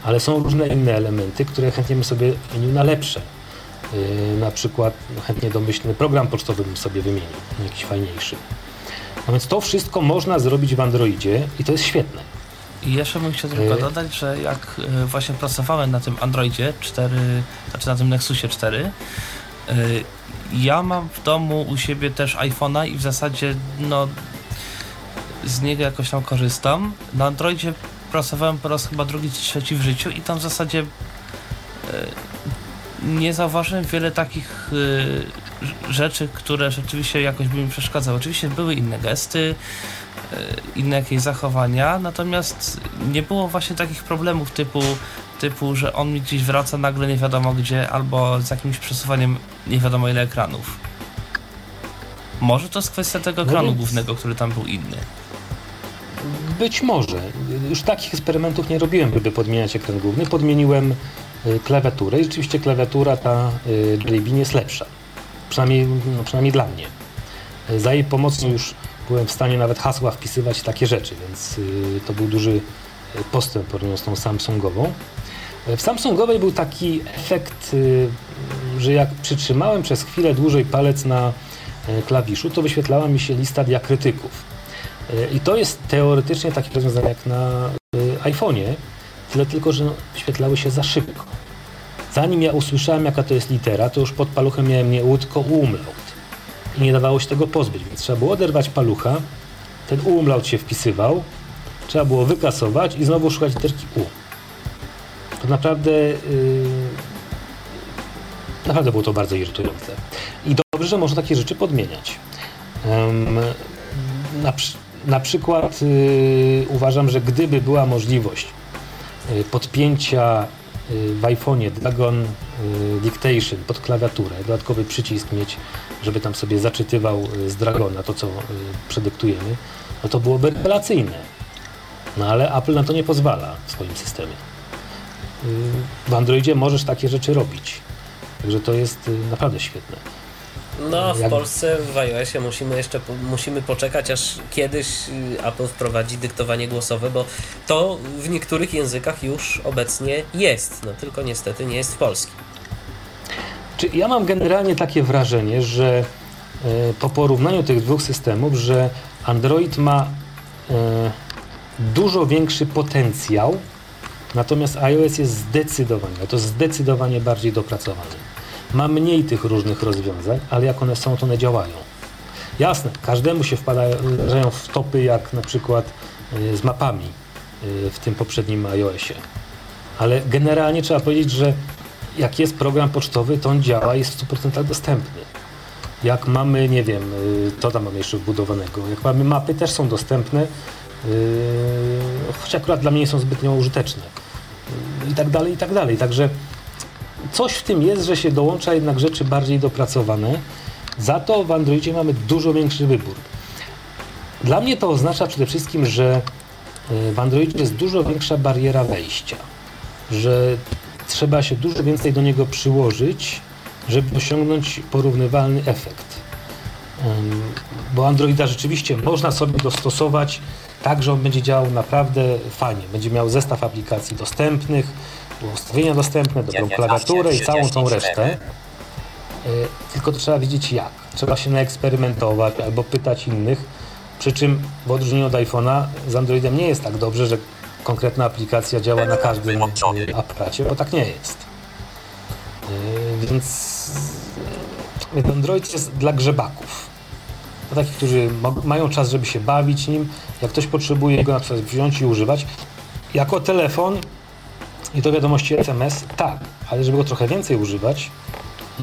ale są różne inne elementy, które chętnie bym sobie wymienił na lepsze. Yy, na przykład chętnie domyślny program pocztowy bym sobie wymienił, jakiś fajniejszy. No więc to wszystko można zrobić w Androidzie i to jest świetne. I jeszcze bym chciał tylko dodać, że jak e, właśnie pracowałem na tym Androidzie 4, znaczy na tym Nexusie 4, e, ja mam w domu u siebie też iPhone'a i w zasadzie no z niego jakoś tam korzystam. Na Androidzie pracowałem po raz chyba drugi czy trzeci w życiu i tam w zasadzie e, nie zauważyłem wiele takich rzeczy, które rzeczywiście jakoś by mi przeszkadzały. Oczywiście były inne gesty, E, inne jakieś zachowania, natomiast nie było właśnie takich problemów typu, typu, że on mi gdzieś wraca nagle nie wiadomo gdzie, albo z jakimś przesuwaniem nie wiadomo ile ekranów. Może to jest kwestia tego ekranu no głównego, który tam był inny. Być może. Już takich eksperymentów nie robiłem, by podmieniać ekran główny. Podmieniłem y, klawiaturę i rzeczywiście klawiatura ta Jelly jest lepsza. Przynajmniej, no, przynajmniej dla mnie. Za jej pomocą już byłem w stanie nawet hasła wpisywać takie rzeczy, więc y, to był duży y, postęp porównaniu z tą Samsungową. Y, w Samsungowej był taki efekt, że jak przytrzymałem przez chwilę dłużej palec na klawiszu, to wyświetlała mi się lista diakrytyków. I to jest teoretycznie takie rozwiązanie jak na iPhone'ie, tyle tylko, że wyświetlały się za szybko. Zanim ja usłyszałem, jaka to jest litera, to już pod paluchem miałem nie łódko umlaut i nie dawało się tego pozbyć, więc trzeba było oderwać palucha, ten umlaut się wpisywał, trzeba było wykasować i znowu szukać literki U. To naprawdę yy, naprawdę było to bardzo irytujące. I dobrze, że można takie rzeczy podmieniać. Um, na, na, przykład yy, uważam, że gdyby była możliwość yy, podpięcia w iPhone'ie Dragon Dictation pod klawiaturę, dodatkowy przycisk mieć żeby tam sobie zaczytywał y, z Dragona to, co y, przedyktujemy, no to byłoby rewelacyjne. No ale Apple na to nie pozwala w swoim systemie. Y, w Androidzie możesz takie rzeczy robić. Także to jest naprawdę świetne. No, w Jak... Polsce w iOSie musimy jeszcze musimy poczekać, aż kiedyś Apple wprowadzi dyktowanie głosowe, bo to w niektórych językach już obecnie jest, no tylko niestety nie jest w polskim. Czy ja mam generalnie takie wrażenie, że e, po porównaniu tych dwóch systemów, że Android ma e, dużo większy potencjał, natomiast iOS jest zdecydowanie, to zdecydowanie bardziej dopracowany. Ma mniej tych różnych rozwiązań, ale jak one są, to one działają. Jasne, każdemu się wpadają w topy, jak na przykład e, z mapami w tym poprzednim iOSie. Ale generalnie trzeba powiedzieć, że jak jest program pocztowy, to on działa i jest w 100% dostępny. Jak mamy, nie wiem, y, to tam mamy jeszcze wbudowanego, jak mamy mapy, też są dostępne, choć akurat dla mnie nie są zbytnio użyteczne. I tak dalej, i tak dalej. Także coś w tym jest, że się dołącza jednak rzeczy bardziej dopracowane. Za to w Androidzie mamy dużo większy wybór. Dla mnie to oznacza przede wszystkim, że y, w Androidzie jest dużo większa bariera wejścia. Że trzeba się dużo więcej do niego przyłożyć, żeby osiągnąć porównywalny efekt. Bo Androida rzeczywiście można sobie dostosować tak, że on będzie działał naprawdę fajnie. Będzie miał zestaw aplikacji dostępnych, ustawienia dostępne, dobrą klawiaturę i całą tą resztę. E, tylko to trzeba wiedzieć jak. Trzeba się naeksperymentować albo pytać innych. Przy czym w odróżnieniu od iPhone'a z Androidem nie jest tak dobrze, że konkretna aplikacja działa na każdym aparacie, bo tak nie jest. Yy, więc Android jest dla grzebaków. Dla takich, którzy mają czas, żeby się bawić nim. Jak ktoś potrzebuje go na przykład wziąć i używać, jako telefon i to wiadomości SMS, tak, ale żeby go trochę więcej używać,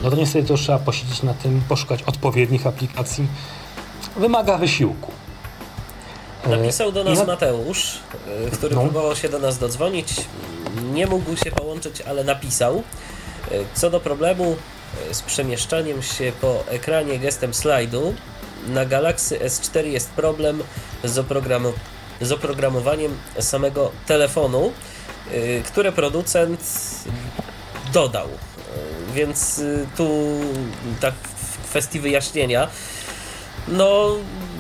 no to niestety to trzeba posiedzieć na tym, poszukać odpowiednich aplikacji. Wymaga wysiłku. Napisał do nas na- Mateusz, y, który No. próbował się do nas dodzwonić. Nie mógł się połączyć, ale napisał. Y, Co do problemu z przemieszczaniem się po ekranie gestem slajdu, na Galaxy S4 jest problem z, oprogramu- z oprogramowaniem samego telefonu, które producent dodał. Y, Więc y, tu tak w kwestii wyjaśnienia. No,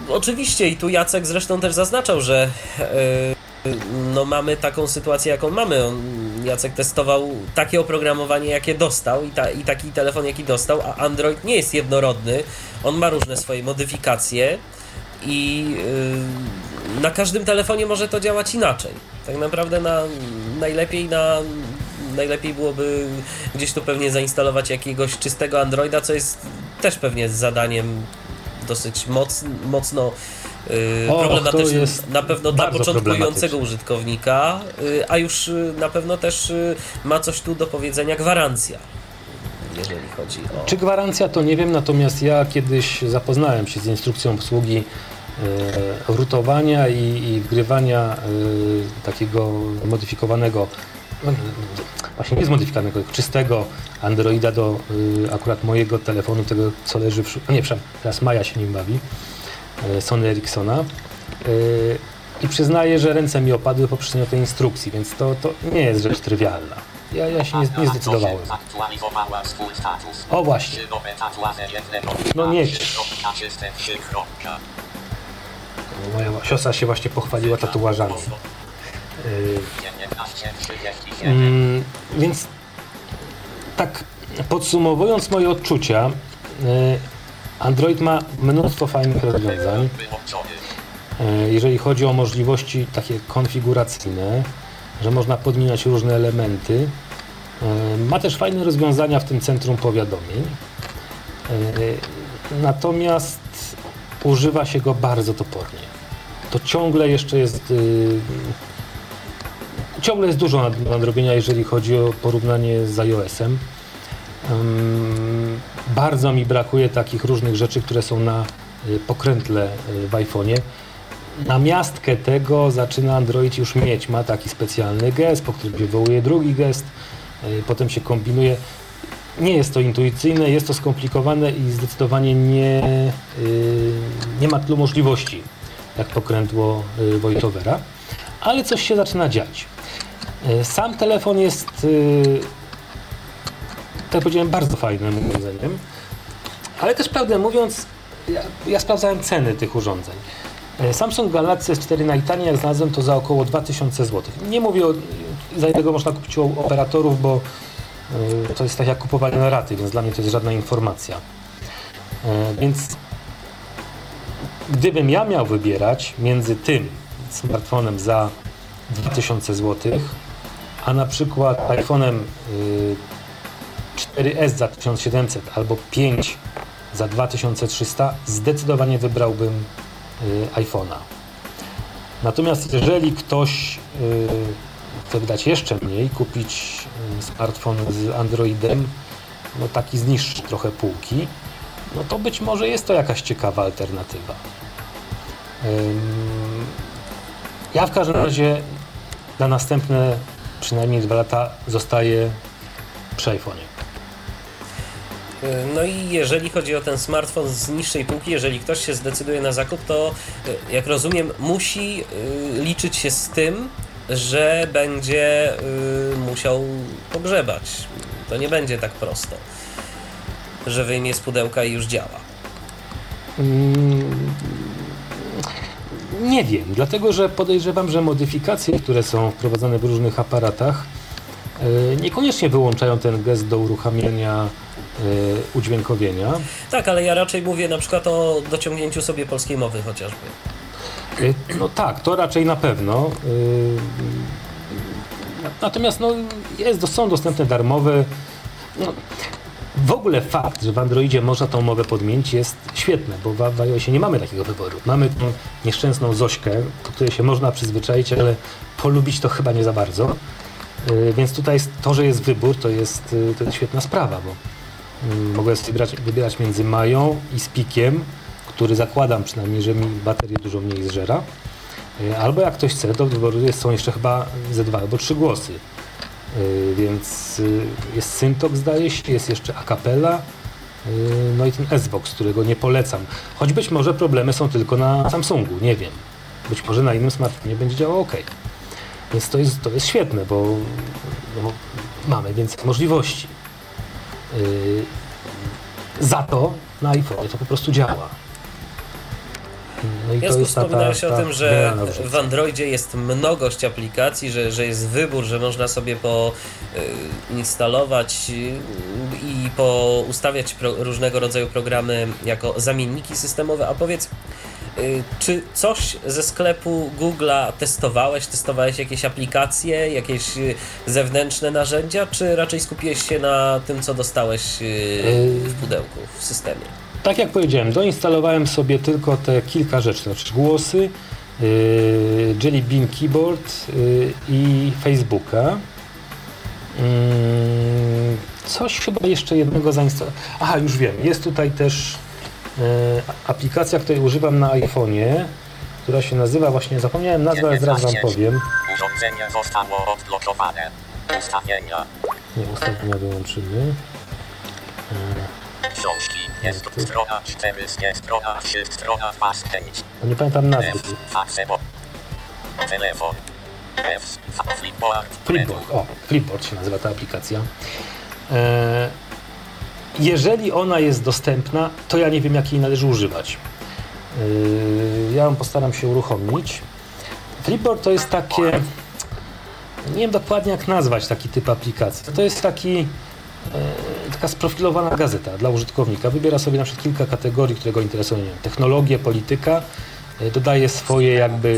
oczywiście, i tu Jacek zresztą też zaznaczał, że no, mamy taką sytuację, jaką mamy. On, Jacek testował takie oprogramowanie, jakie dostał, i, ta, i taki telefon, jaki dostał, a Android nie jest jednorodny. On ma różne swoje modyfikacje i y, na każdym telefonie może to działać inaczej. Tak naprawdę na, najlepiej na. Najlepiej byłoby gdzieś tu pewnie zainstalować jakiegoś czystego Androida, co jest też pewnie zadaniem dosyć moc, mocno yy, to problematycznym na pewno dla początkującego użytkownika, yy, a już yy, na pewno też yy, ma coś tu do powiedzenia gwarancja, jeżeli chodzi o... Czy gwarancja to nie wiem, natomiast ja kiedyś zapoznałem się z instrukcją obsługi rutowania i, i wgrywania e, takiego modyfikowanego, no, właśnie nie zmodyfikowanego, czystego Androida do e, akurat mojego telefonu, tego co leży w... a Nie, przepraszam, teraz Maja się nim bawi, e, Sony Ericssona. E, I przyznaję, że ręce mi opadły po przeczytaniu tej instrukcji, więc to, to nie jest rzecz trywialna. Ja, ja się nie, nie zdecydowałem. O właśnie. No nie. Moja siostra się właśnie pochwaliła tatuażami. Yy, 1937. mm, więc tak podsumowując moje odczucia, yy, Android ma mnóstwo fajnych rozwiązań, yy, jeżeli chodzi o możliwości takie konfiguracyjne, że można podmieniać różne elementy. Yy, Ma też fajne rozwiązania w tym centrum powiadomień. Yy, Natomiast używa się go bardzo topornie. To ciągle jeszcze jest. Yy, ciągle jest dużo nad- nadrobienia, jeżeli chodzi o porównanie z iOS-em. Bardzo mi brakuje takich różnych rzeczy, które są na y, pokrętle y, w iPhone'ie. Na miastkę tego zaczyna Android już mieć. Ma taki specjalny gest, po którym wywołuje drugi gest, y, potem się kombinuje. Nie jest to intuicyjne, jest to skomplikowane i zdecydowanie nie, y, nie ma tylu możliwości jak pokrętło y, voiceovera, ale coś się zaczyna dziać. Y, Sam telefon jest, tak powiedziałem, bardzo fajnym urządzeniem, ale też prawdę mówiąc, ja, ja sprawdzałem ceny tych urządzeń. Samsung Galaxy S4 najtaniej jak znalazłem to za około 2000 zł. Nie mówię o, za można kupić u operatorów, bo to jest tak jak kupowanie na raty, więc dla mnie to jest żadna informacja. Y, Więc gdybym ja miał wybierać między tym smartfonem za 2000 zł, a na przykład iPhone'em y, 4S za 1700 albo 5 za 2300, zdecydowanie wybrałbym y, iPhone'a. Natomiast jeżeli ktoś y, wydać jeszcze mniej, kupić y, smartfon z Androidem, no taki z niższej trochę półki, no to być może jest to jakaś ciekawa alternatywa. Ja w każdym razie na następne przynajmniej dwa lata zostaję przy iPhone'ie. Y, No i jeżeli chodzi o ten smartfon z niższej półki, jeżeli ktoś się zdecyduje na zakup, to y, jak rozumiem, musi liczyć się z tym, że będzie y, musiał pogrzebać. To nie będzie tak prosto, że wyjmie z pudełka i już działa. Mm, Nie wiem, dlatego że podejrzewam, że modyfikacje, które są wprowadzane w różnych aparatach, e, niekoniecznie wyłączają ten gest do uruchamiania e, udźwiękowienia. Tak, ale ja raczej mówię na przykład o dociągnięciu sobie polskiej mowy chociażby. E, No tak, to raczej na pewno. E, Natomiast no, jest, są dostępne darmowe. No, w ogóle fakt, że w Androidzie można tą mowę podmienić jest świetne, bo w w iOSie nie mamy takiego wyboru. Mamy tą nieszczęsną Zośkę, do której się można przyzwyczaić, ale polubić to chyba nie za bardzo. Y, Więc tutaj to, że jest wybór, to jest, y, to jest świetna sprawa, bo mogę sobie wybierać, wybierać między Mają i Spikiem, który zakładam przynajmniej, że mi baterię dużo mniej zżera. Y, Albo jak ktoś chce, do wyboru są jeszcze chyba ze dwa albo trzy głosy. Y, Więc y, jest Syntok zdaje się, jest jeszcze Acapella, no i ten S-Box, którego nie polecam. Choć być może problemy są tylko na Samsungu, nie wiem. Być może na innym smartfonie będzie działało ok. Więc to jest, to jest świetne, bo no, mamy więcej możliwości. Za to na iPhone to po prostu działa. No i Jasku, jest ta- ta- wspominałeś o tym, że w Androidzie jest mnogość aplikacji, że, że jest wybór, że można sobie poinstalować i poustawiać pro, różnego rodzaju programy jako zamienniki systemowe. A powiedz, y, czy coś ze sklepu Google'a testowałeś? Testowałeś jakieś aplikacje, jakieś y, zewnętrzne narzędzia, czy raczej skupiłeś się na tym, co dostałeś w pudełku, w systemie? Tak jak powiedziałem, doinstalowałem sobie tylko te kilka rzeczy, znaczy głosy, yy, Jelly Bean Keyboard yy, i Facebooka. Yy, coś chyba jeszcze jednego zainstalowałem. Aha, już wiem, jest tutaj też yy, aplikacja, której używam na iPhone'ie, która się nazywa właśnie, zapomniałem nazwę, ale zaraz wam powiem. Urządzenie zostało odblokowane. Ustawienia. Nie, ustawienia wyłączymy. Książki. Jest strona 4, jest strona 3, strona 2 z 5. A nie pamiętam nazwy. F, Facebo. Telefon. F, Flipboard. Flipboard, o, Flipboard się nazywa ta aplikacja. E, jeżeli ona jest dostępna, to ja nie wiem, jak jej należy używać. E, ja ją postaram się uruchomić. Flipboard to jest takie, nie wiem dokładnie jak nazwać taki typ aplikacji. To jest taki, taka sprofilowana gazeta dla użytkownika. Wybiera sobie na przykład kilka kategorii, które go interesują. Nie wiem, technologię, polityka. E, dodaje swoje jakby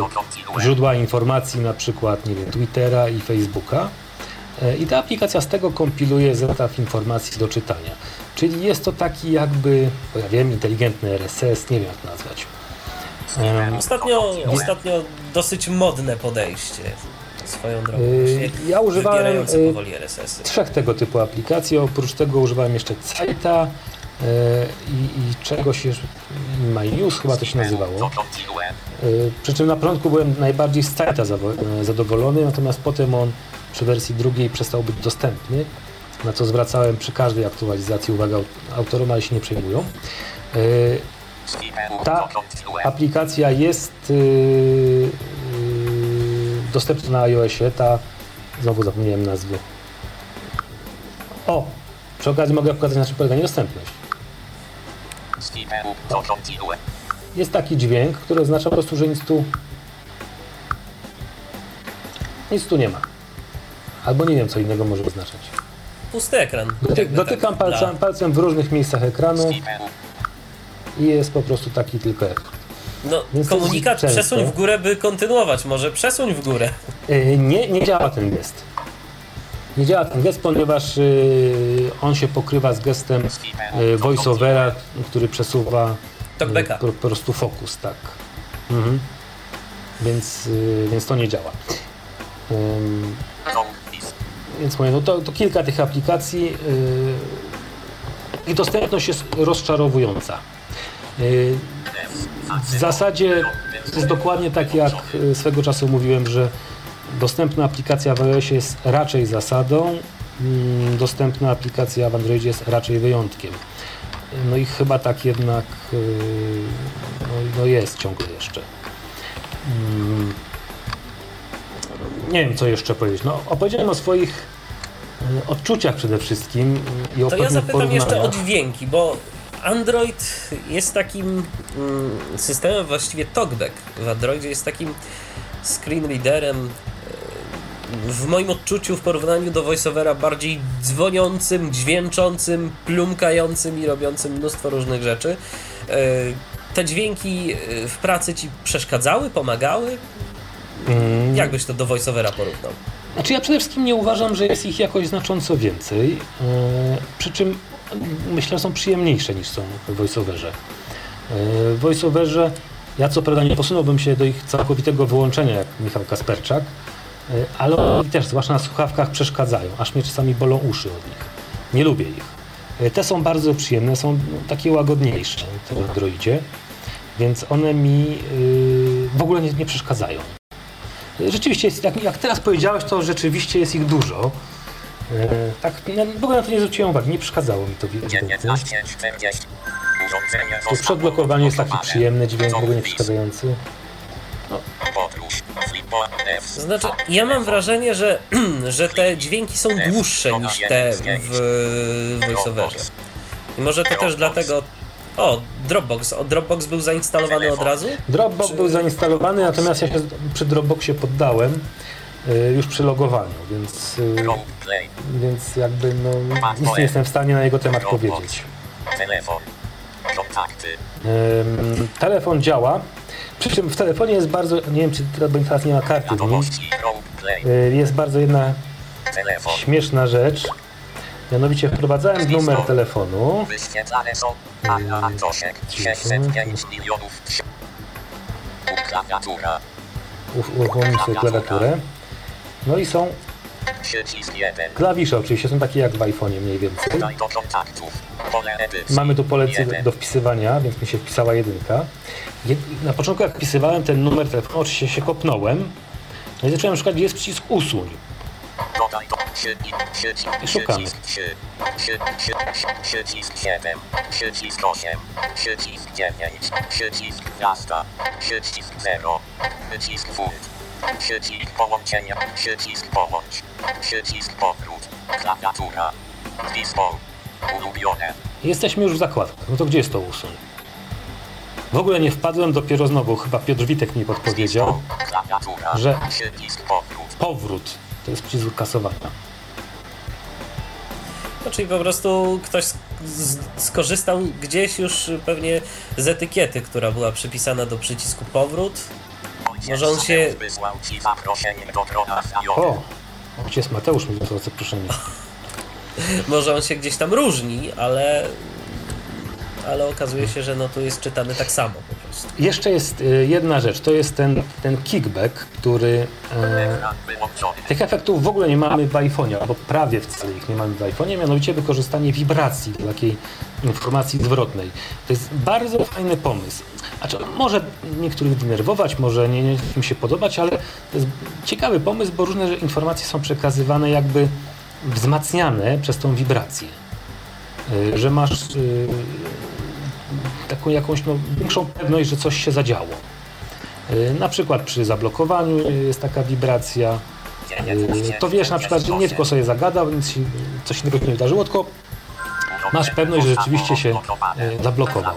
źródła informacji, na przykład nie wiem, Twittera i Facebooka. E, I ta aplikacja z tego kompiluje zestaw informacji do czytania. Czyli jest to taki jakby, bo ja wiem, inteligentny RSS, nie wiem jak nazwać. Ostatnio, ostatnio dosyć modne podejście swoją drogą. Yy, Właśnie ja używałem, yy, powoli RSS-y. trzech tego typu aplikacji. Oprócz tego używałem jeszcze Cite'a e, i, i czegoś jeszcze, My News chyba to się nazywało. Przy czym na początku byłem najbardziej z e, zadowolony, natomiast potem on przy wersji drugiej przestał być dostępny, na co zwracałem przy każdej aktualizacji uwagę aut- autorom, ale się nie przejmują. Ta aplikacja jest dostępna na iOSie, ta, znowu zapomniałem nazwy. O, przy okazji mogę pokazać na czym polega niedostępność. Jest taki dźwięk, który oznacza po prostu, że nic tu nic tu nie ma. Albo nie wiem, co innego może oznaczać. Pusty ekran. Doty dotykam tak, palcem, palcem w różnych miejscach ekranu i jest po prostu taki tylko ekran. No, to jest komunikat często. przesuń w górę, by kontynuować. Może przesuń w górę. Yy, nie, nie działa ten gest. Nie działa ten gest, ponieważ yy, on się pokrywa z gestem yy, voiceovera, który przesuwa Talkbacka. yy, po, po prostu fokus, tak. Mhm. Więc, więc to nie działa. Więc mówię, no to, to kilka tych aplikacji i dostępność jest rozczarowująca. W zasadzie to jest dokładnie tak, jak y, swego czasu mówiłem, że dostępna aplikacja w iOSie jest raczej zasadą, mm, dostępna aplikacja w Androidzie jest raczej wyjątkiem. No i chyba tak jednak yy, no, no jest ciągle jeszcze. Mm, Nie wiem, co jeszcze powiedzieć. No, opowiedziałem o swoich y, odczuciach przede wszystkim i o To ja zapytam jeszcze o dźwięki, bo Android jest takim mm, systemem, właściwie TalkBack w Androidzie jest takim screen readerem e, w moim odczuciu w porównaniu do VoiceOvera bardziej dzwoniącym, dźwięczącym, plumkającym i robiącym mnóstwo różnych rzeczy. E, Te dźwięki e, w pracy ci przeszkadzały, pomagały? Mm, Jak byś to do VoiceOvera porównał? Znaczy ja przede wszystkim nie uważam, że jest ich jakoś znacząco więcej, przy czym myślę, są przyjemniejsze niż są w voiceoverze. W voiceoverze ja co prawda nie posunąłbym się do ich całkowitego wyłączenia, jak Michał Kasperczak, yy, ale oni też, zwłaszcza na słuchawkach, przeszkadzają, aż mnie czasami bolą uszy od nich. Nie lubię ich. Yy, Te są bardzo przyjemne, są takie łagodniejsze w Androidzie, więc one mi w ogóle nie, nie przeszkadzają. Rzeczywiście, jest, jak, jak teraz powiedziałeś, to rzeczywiście jest ich dużo. E, tak, no, w ogóle na to nie zwróciłem uwagi, nie przeszkadzało mi to ewidentnie. 1940. Urządzenie To zostało przedblokowanie jest taki przyjemny dźwięk, w ogóle nie przeszkadzający. To znaczy, ja mam wrażenie, że, że te dźwięki są dłuższe niż te w voiceoverze. I może to też dlatego... O, Dropbox. O, Dropbox był zainstalowany od razu? Dropbox Czy- był zainstalowany, natomiast ja się przy Dropboxie poddałem już przy logowaniu, więc, Roleplay. więc jakby no, nic nie jestem w stanie na jego temat powiedzieć. Telefon. Telefon działa, przy czym w telefonie jest bardzo, nie wiem czy teraz, nie ma karty. Roleplay. y, jest bardzo jedna śmieszna rzecz, mianowicie wprowadzałem numer telefonu, Wyświetlane są. Anna Antoszek. 605 milionów. Klawiatura. u- uruchomiłem sobie klawiaturę, no i są Przycisk 1. klawisze oczywiście, są takie jak w iPhone'ie mniej więcej. Mamy tu pole do wpisywania, więc mi się wpisała jedynka. Jed- Na początku jak wpisywałem ten numer telefonu, oczywiście się kopnąłem, no i zacząłem szukać, gdzie jest przycisk usuń. I szukamy. przycisk 3, przy, przy, przy, przycisk 7, przycisk 8, przycisk 9, przycisk przycisk 0, przycisk przycisk połączenia, przycisk połącz, przycisk powrót, klawiatura, dispo, ulubione, Jesteśmy już w zakładkach. No to gdzie jest to usuń? W ogóle nie wpadłem, dopiero znowu chyba Piotr Witek mi podpowiedział. że- przycisk powrót, Powrót. To jest przycisk kasowania. No, czyli po prostu ktoś skorzystał gdzieś już pewnie z etykiety, która była przypisana do przycisku powrót. Może on się-. O! Ojciec Mateusz mi wysłał zaproszenie. Może on się gdzieś tam różni, ale, ale okazuje się, że no tu jest czytany tak samo po prostu. Jeszcze jest y, jedna rzecz. To jest ten, ten kickback, który... E, tych efektów w ogóle nie mamy w iPhone'ie, albo prawie wcale ich nie mamy w iPhone'ie, mianowicie wykorzystanie wibracji, takiej informacji zwrotnej. To jest bardzo fajny pomysł. Znaczy, może niektórych denerwować, może nie, nie im się podobać, ale to jest ciekawy pomysł, bo różne informacje są przekazywane jakby wzmacniane przez tą wibrację. Y, Że masz y, taką jakąś no, większą pewność, że coś się zadziało. Y, Na przykład przy zablokowaniu y, jest taka wibracja. Y, To wiesz na przykład, że nie tylko sobie zagadał, nic coś innego się nie wydarzyło, tylko masz pewność, że rzeczywiście się e, zablokował.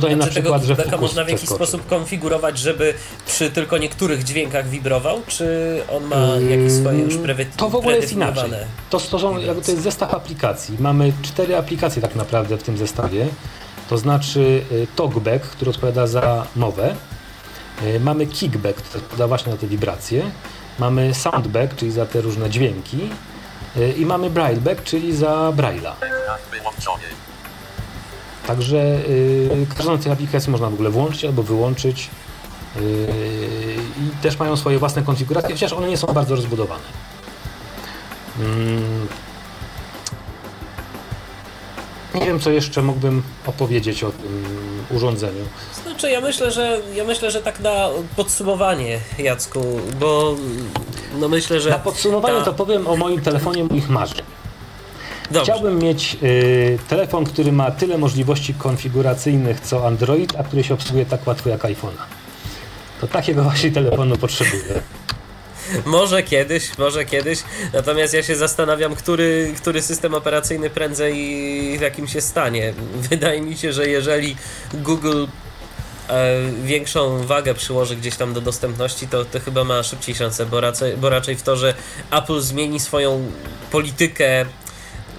Tutaj na Znaczy tego przykład, fokus można w jakiś sposób konfigurować, żeby przy tylko niektórych dźwiękach wibrował, czy on ma jakieś swoje już prewy- Mm, To w ogóle jest inaczej. predefiniowane? To, to, są, jakby to jest zestaw aplikacji. Mamy cztery aplikacje tak naprawdę w tym zestawie. To znaczy y, TalkBack, który odpowiada za mowę. Y, Mamy Kickback, który odpowiada właśnie na te wibracje. Mamy Soundback, czyli za te różne dźwięki. Y, I mamy Brailleback, czyli za Braille'a. Także y, każdą z tych aplikacji można w ogóle włączyć albo wyłączyć. Y, I też mają swoje własne konfiguracje, chociaż one nie są bardzo rozbudowane. Mm. Nie wiem, co jeszcze mógłbym opowiedzieć o tym urządzeniu. Znaczy ja myślę, że ja myślę, że tak na podsumowanie, Jacku, bo no myślę, że. Na podsumowanie ta- to powiem o moim telefonie moich marzeń. Dobrze. Chciałbym mieć y, telefon, który ma tyle możliwości konfiguracyjnych co Android, a który się obsługuje tak łatwo jak iPhone'a. To takiego właśnie telefonu potrzebuję. Może kiedyś, może kiedyś. Natomiast ja się zastanawiam, który, który system operacyjny prędzej w jakim się stanie. Wydaje mi się, że jeżeli Google e, większą wagę przyłoży gdzieś tam do dostępności, to, to chyba ma szybciej szansę, bo raczej, bo raczej w to, że Apple zmieni swoją politykę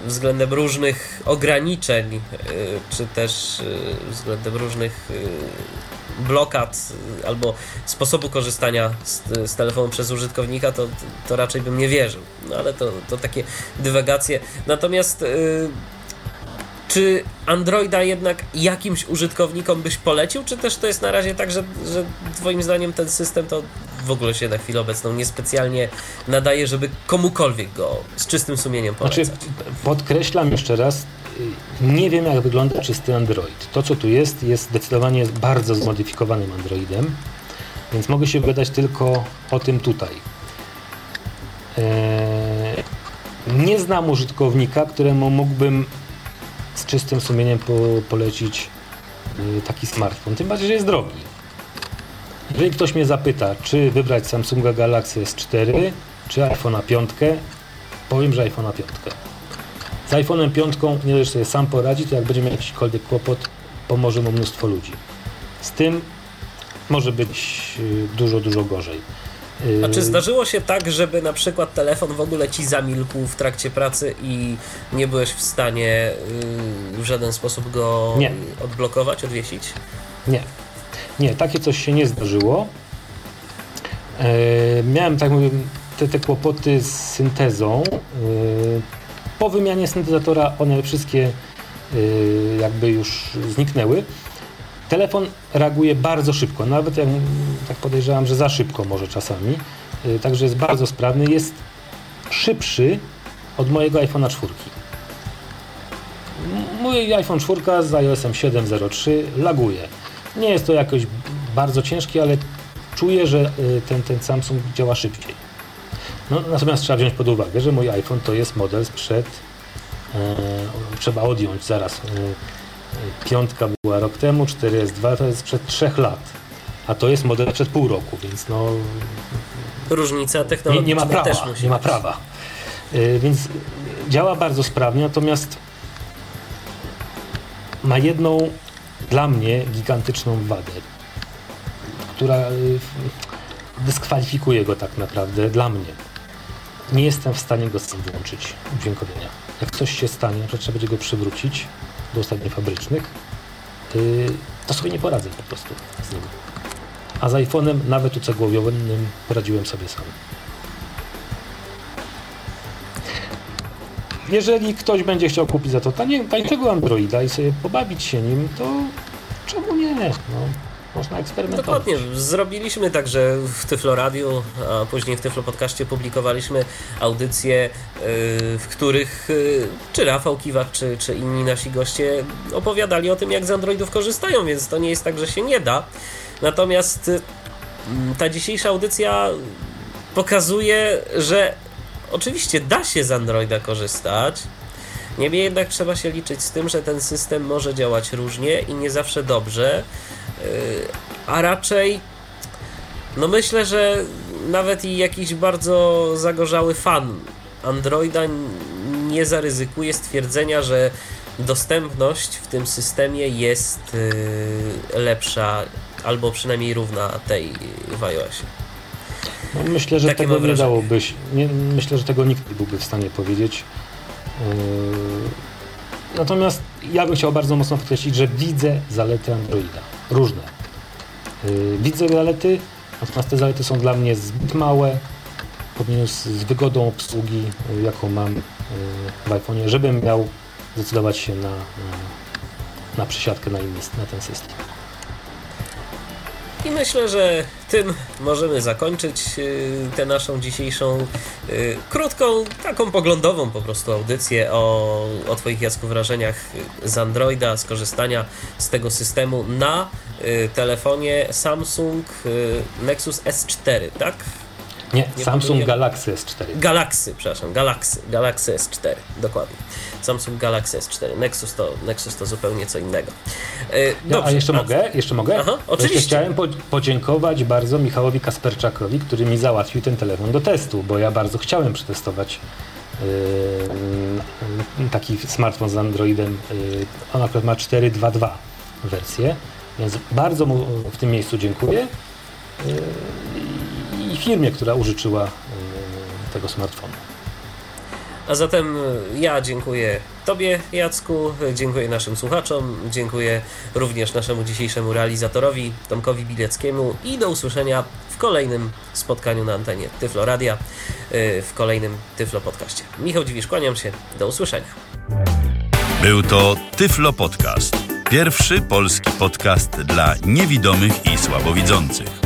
względem różnych ograniczeń, e, czy też e, względem różnych e, blokad albo sposobu korzystania z, z telefonu przez użytkownika, to, to raczej bym nie wierzył. No ale to, to takie dywagacje. Natomiast czy Androida jednak jakimś użytkownikom byś polecił, czy też to jest na razie tak, że, że twoim zdaniem ten system to w ogóle się na chwilę obecną niespecjalnie nadaje, żeby komukolwiek go z czystym sumieniem polecać? Znaczy, podkreślam jeszcze raz, nie wiem, jak wygląda czysty Android. To, co tu jest, jest zdecydowanie bardzo zmodyfikowanym Androidem, więc mogę się wygadać tylko o tym tutaj. Eee, nie znam użytkownika, któremu mógłbym z czystym sumieniem po, polecić y, taki smartfon, tym bardziej, że jest drogi. Jeżeli ktoś mnie zapyta, czy wybrać Samsunga Galaxy S4, czy iPhone'a 5, powiem, że iPhone'a 5. Z iPhone'em 5 nie dość, sobie sam poradzi, to jak będzie miał jakikolwiek kłopot, pomoże mu mnóstwo ludzi. Z tym może być y, dużo, dużo gorzej. A czy Y, zdarzyło się tak, żeby na przykład telefon w ogóle ci zamilkł w trakcie pracy i nie byłeś w stanie y, w żaden sposób go Nie. odblokować, odwiesić? Nie. Nie, takie coś się nie zdarzyło. E, miałem, tak mówię, te, te kłopoty z syntezą. E, po wymianie syntezatora one wszystkie e, jakby już zniknęły. Telefon reaguje bardzo szybko, nawet jak tak podejrzewam, że za szybko może czasami. E, także jest bardzo sprawny. Jest szybszy od mojego iPhone'a 4. Mój iPhone 4 z iOS 7.03 laguje. Nie jest to jakoś bardzo ciężki, ale czuję, że y, ten, ten Samsung działa szybciej. No, natomiast trzeba wziąć pod uwagę, że mój iPhone to jest model sprzed. E, trzeba odjąć zaraz. Piątka była rok temu, 4S2 to jest sprzed 3 lat. A to jest model przed pół roku, więc no, Różnica nie, technologiczna nie ma prawa. też musi Nie ma prawa. Y, Więc działa bardzo sprawnie, natomiast ma jedną dla mnie gigantyczną wadę, która y, dyskwalifikuje go tak naprawdę dla mnie. Nie jestem w stanie go sam włączyć dźwiękowienia. Jak coś się stanie, że trzeba będzie go przywrócić do ustawień fabrycznych, y, to sobie nie poradzę po prostu z nim. A z iPhone'em, nawet ucegłowionym, poradziłem sobie sam. Jeżeli ktoś będzie chciał kupić za to tanie, tańszego Androida i sobie pobawić się nim, to czemu nie? No, można eksperymentować. Dokładnie, zrobiliśmy także w Tyflo Radio, a później w Tyflo Podcaście publikowaliśmy audycje, yy, w których yy, czy Rafał Kiwak, czy, czy inni nasi goście opowiadali o tym, jak z Androidów korzystają, więc to nie jest tak, że się nie da. Natomiast yy, ta dzisiejsza audycja pokazuje, że oczywiście da się z Androida korzystać, Niemniej jednak trzeba się liczyć z tym, że ten system może działać różnie i nie zawsze dobrze, a raczej no myślę, że nawet i jakiś bardzo zagorzały fan Androida nie zaryzykuje stwierdzenia, że dostępność w tym systemie jest yy, lepsza albo przynajmniej równa tej w iOSie. No, myślę, że Takie tego nie dałoby się, nie, myślę, że tego nikt nie byłby w stanie powiedzieć. Yy, Natomiast ja bym chciał bardzo mocno podkreślić, że widzę zalety Androida. Różne. Yy, Widzę zalety, natomiast te zalety są dla mnie zbyt małe porównaniu z, z wygodą obsługi, yy, jaką mam yy, w iPhone'ie, żebym miał zdecydować się na, na, na przesiadkę na, inny, na ten system. I myślę, że tym możemy zakończyć y, tę naszą dzisiejszą y, krótką, taką poglądową po prostu audycję o, o Twoich Jacku wrażeniach z Androida, z korzystania z tego systemu na y, telefonie Samsung y, Nexus S4, tak? Nie, Nie Samsung pomyliłem? Galaxy S4. Galaxy, przepraszam, Galaxy, Galaxy S4, dokładnie. Samsung Galaxy S4. Nexus to, Nexus to zupełnie co innego. Ja, a jeszcze mogę? Jeszcze mogę? Aha, oczywiście. Jeszcze chciałem po podziękować bardzo Michałowi Kasperczakowi, który mi załatwił ten telefon do testu, bo ja bardzo chciałem przetestować yy, taki smartfon z Androidem. Yy, on akurat ma 4.2.2 wersję, więc bardzo mu w tym miejscu dziękuję. Yy, I firmie, która użyczyła yy, tego smartfonu. A zatem y, ja dziękuję Tobie, Jacku, dziękuję naszym słuchaczom, dziękuję również naszemu dzisiejszemu realizatorowi Tomkowi Bileckiemu i do usłyszenia w kolejnym spotkaniu na antenie Tyflo Radia, y, w kolejnym Tyflo Podcaście. Michał Dziwisz, kłaniam się, do usłyszenia. Był to Tyflo Podcast. Pierwszy polski podcast dla niewidomych i słabowidzących.